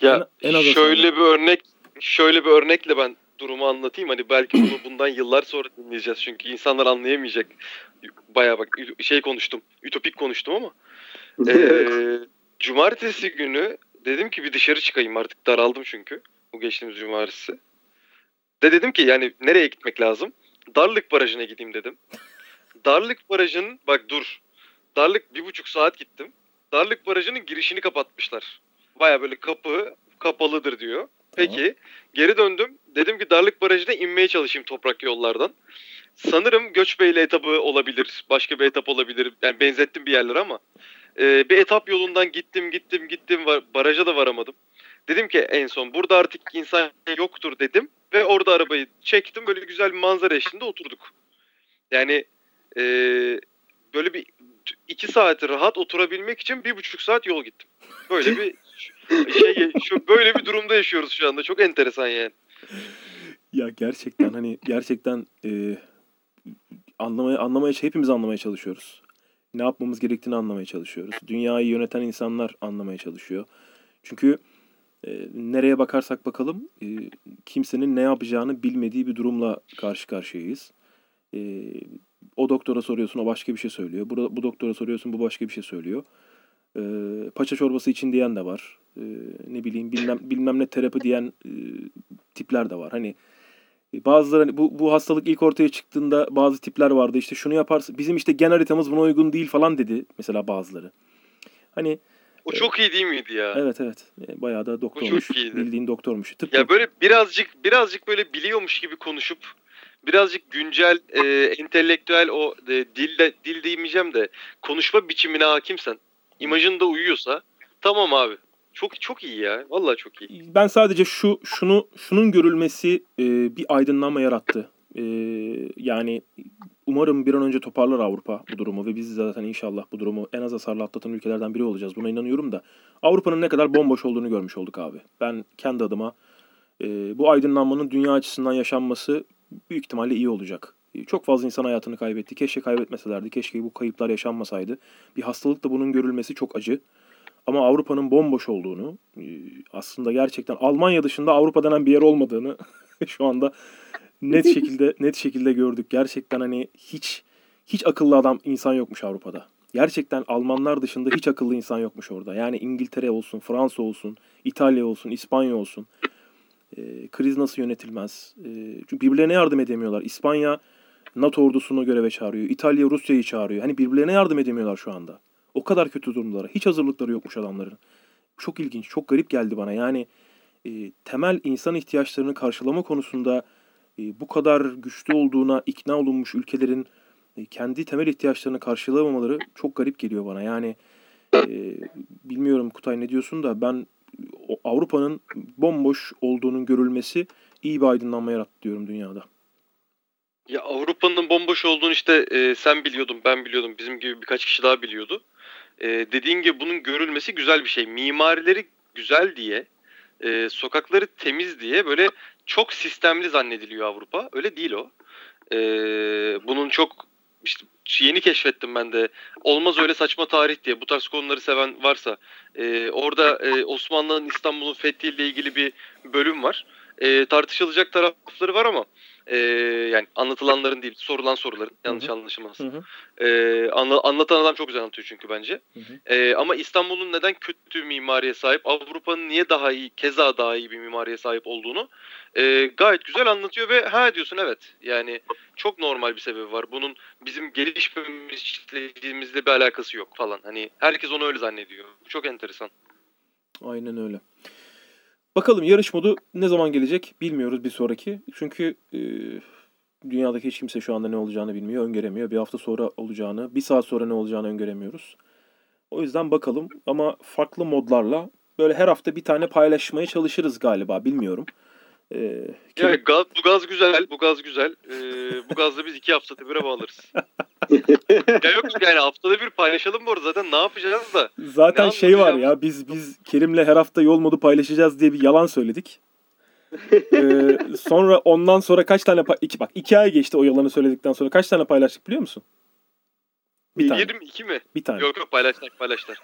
Speaker 2: Ya
Speaker 1: en, en
Speaker 2: şöyle bir örnek şöyle bir örnekle ben durumu anlatayım. Hani belki bunu [CLEARS THROAT] bundan yıllar sonra dinleyeceğiz. Çünkü insanlar anlayamayacak. Bayağı bak şey konuştum. Ütopik konuştum ama. [LAUGHS] Ee, cumartesi günü dedim ki bir dışarı çıkayım artık daraldım çünkü. Bu geçtiğimiz cumartesi. De dedim ki yani nereye gitmek lazım? Darlık Barajı'na gideyim dedim. Darlık Barajı'nın bak dur. Darlık bir buçuk saat gittim. Darlık Barajı'nın girişini kapatmışlar. Baya böyle kapı kapalıdır diyor. Peki geri döndüm. Dedim ki Darlık Barajı'na inmeye çalışayım toprak yollardan. Sanırım Göçbeyli etabı olabilir. Başka bir etap olabilir. Yani benzettim bir yerler ama. Ee, bir etap yolundan gittim gittim gittim. Var, baraja da varamadım. Dedim ki en son burada artık insan yoktur dedim. Ve orada arabayı çektim. Böyle güzel bir manzara eşliğinde oturduk. Yani ee, böyle bir iki saati rahat oturabilmek için bir buçuk saat yol gittim. Böyle bir şey şu böyle bir durumda yaşıyoruz şu anda. Çok enteresan yani.
Speaker 1: Ya gerçekten hani gerçekten e, anlamaya anlamaya hepimiz anlamaya çalışıyoruz. Ne yapmamız gerektiğini anlamaya çalışıyoruz. Dünyayı yöneten insanlar anlamaya çalışıyor. Çünkü e, nereye bakarsak bakalım e, kimsenin ne yapacağını bilmediği bir durumla karşı karşıyayız. E, o doktora soruyorsun o başka bir şey söylüyor. Burada, bu doktora soruyorsun bu başka bir şey söylüyor. E, paça çorbası için diyen de var. E, ne bileyim bilmem bilmem ne terapi diyen e, tipler de var. Hani bazıları hani bu, bu hastalık ilk ortaya çıktığında bazı tipler vardı. İşte şunu yaparsın. Bizim işte gen haritamız buna uygun değil falan dedi mesela bazıları. Hani
Speaker 2: O çok iyi değil miydi ya?
Speaker 1: evet evet e, bayağı da
Speaker 2: çok
Speaker 1: doktormuş.
Speaker 2: iyiydi.
Speaker 1: Bildiğin doktormuş. Tıpkı
Speaker 2: Ya böyle birazcık birazcık böyle biliyormuş gibi konuşup birazcık güncel e, entelektüel o e, dilde dil demeyeceğim de konuşma biçimine hakimsen, imajın da uyuyorsa tamam abi. Çok çok iyi ya. Vallahi çok iyi.
Speaker 1: ben sadece şu şunu şunun görülmesi e, bir aydınlanma yarattı. E, yani umarım bir an önce toparlar Avrupa bu durumu ve biz zaten inşallah bu durumu en az hasarlı atlatan ülkelerden biri olacağız. Buna inanıyorum da Avrupa'nın ne kadar bomboş olduğunu görmüş olduk abi. Ben kendi adıma e, bu aydınlanmanın dünya açısından yaşanması büyük ihtimalle iyi olacak. Çok fazla insan hayatını kaybetti. Keşke kaybetmeselerdi. Keşke bu kayıplar yaşanmasaydı. Bir hastalıkla bunun görülmesi çok acı. Ama Avrupa'nın bomboş olduğunu, e, aslında gerçekten Almanya dışında Avrupa denen bir yer olmadığını [LAUGHS] şu anda net şekilde net şekilde gördük. Gerçekten hani hiç hiç akıllı adam insan yokmuş Avrupa'da. Gerçekten Almanlar dışında hiç akıllı insan yokmuş orada. Yani İngiltere olsun, Fransa olsun, İtalya olsun, İspanya olsun. E, kriz nasıl yönetilmez? E, çünkü birbirlerine yardım edemiyorlar. İspanya NATO ordusunu göreve çağırıyor. İtalya Rusya'yı çağırıyor. Hani birbirlerine yardım edemiyorlar şu anda. O kadar kötü durumlara. Hiç hazırlıkları yokmuş adamların. Çok ilginç, çok garip geldi bana. Yani e, temel insan ihtiyaçlarını karşılama konusunda e, bu kadar güçlü olduğuna ikna olunmuş ülkelerin e, kendi temel ihtiyaçlarını karşılamamaları çok garip geliyor bana. Yani e, bilmiyorum Kutay ne diyorsun da ben Avrupa'nın bomboş olduğunun görülmesi iyi bir aydınlanma yarattı diyorum dünyada.
Speaker 2: Ya Avrupa'nın bomboş olduğunu işte e, sen biliyordun, ben biliyordum, bizim gibi birkaç kişi daha biliyordu. E, dediğin gibi bunun görülmesi güzel bir şey. Mimarileri güzel diye, e, sokakları temiz diye böyle çok sistemli zannediliyor Avrupa. Öyle değil o. E, bunun çok işte yeni keşfettim ben de. Olmaz öyle saçma tarih diye. Bu tarz konuları seven varsa. E, orada e, Osmanlı'nın İstanbul'un fethiyle ilgili bir bölüm var. E, tartışılacak tarafları var ama e, yani anlatılanların değil sorulan soruların yanlış anlaşılmaz. E, anla, anlatan adam çok güzel anlatıyor çünkü bence. Hı hı. E, ama İstanbul'un neden kötü mimariye sahip, Avrupa'nın niye daha iyi, keza daha iyi bir mimariye sahip olduğunu e, gayet güzel anlatıyor ve ha diyorsun evet yani çok normal bir sebebi var. Bunun bizim gelişmemizle bir alakası yok falan. Hani herkes onu öyle zannediyor. Çok enteresan.
Speaker 1: Aynen öyle. Bakalım yarış modu ne zaman gelecek bilmiyoruz bir sonraki. Çünkü e, dünyadaki hiç kimse şu anda ne olacağını bilmiyor, öngöremiyor. Bir hafta sonra olacağını, bir saat sonra ne olacağını öngöremiyoruz. O yüzden bakalım ama farklı modlarla böyle her hafta bir tane paylaşmaya çalışırız galiba bilmiyorum.
Speaker 2: Ee, kim... yani gaz, bu gaz güzel, bu gaz güzel. Ee, bu gazla biz iki haftada bire bağlarız. [LAUGHS] ya yok yani haftada bir paylaşalım bu arada zaten ne yapacağız da.
Speaker 1: Zaten şey var ya biz biz Kerim'le her hafta yol modu paylaşacağız diye bir yalan söyledik. ee, [LAUGHS] sonra ondan sonra kaç tane iki bak iki ay geçti o yalanı söyledikten sonra kaç tane paylaştık biliyor musun?
Speaker 2: Bir tane. 22 mi?
Speaker 1: Bir tane.
Speaker 2: Yok yok paylaştık paylaştık.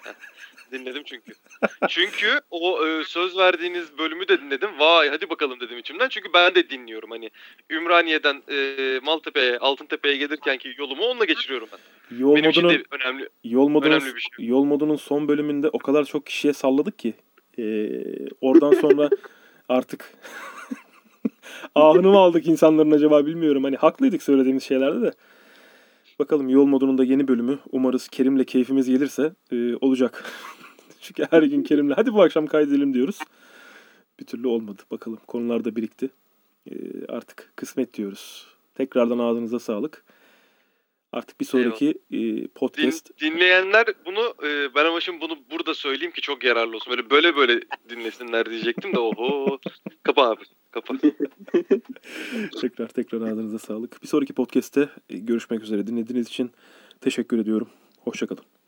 Speaker 2: Dinledim çünkü. [LAUGHS] çünkü o e, söz verdiğiniz bölümü de dinledim. Vay hadi bakalım dedim içimden. Çünkü ben de dinliyorum. Hani Ümraniye'den e, Maltepe'ye, Altıntepe'ye gelirken ki yolumu onunla geçiriyorum ben.
Speaker 1: Yol Benim modunun, için de önemli, yol modunun, önemli bir şey. Yol modunun son bölümünde o kadar çok kişiye salladık ki. E, oradan sonra [LAUGHS] artık [LAUGHS] ahını mı aldık insanların acaba bilmiyorum. Hani haklıydık söylediğimiz şeylerde de. Bakalım yol modunun da yeni bölümü umarız Kerim'le keyfimiz gelirse e, olacak. [LAUGHS] Çünkü her gün Kerim'le hadi bu akşam kaydedelim diyoruz. Bir türlü olmadı. Bakalım konular da birikti. E, artık kısmet diyoruz. Tekrardan ağzınıza sağlık. Artık bir sonraki e, podcast.
Speaker 2: Din, dinleyenler bunu e, ben ama şimdi bunu burada söyleyeyim ki çok yararlı olsun. Böyle böyle böyle dinlesinler diyecektim de oho. Kapa abi. Kapa. [LAUGHS]
Speaker 1: tekrar tekrar ağzınıza sağlık. Bir sonraki podcast'te e, görüşmek üzere. Dinlediğiniz için teşekkür ediyorum. Hoşçakalın.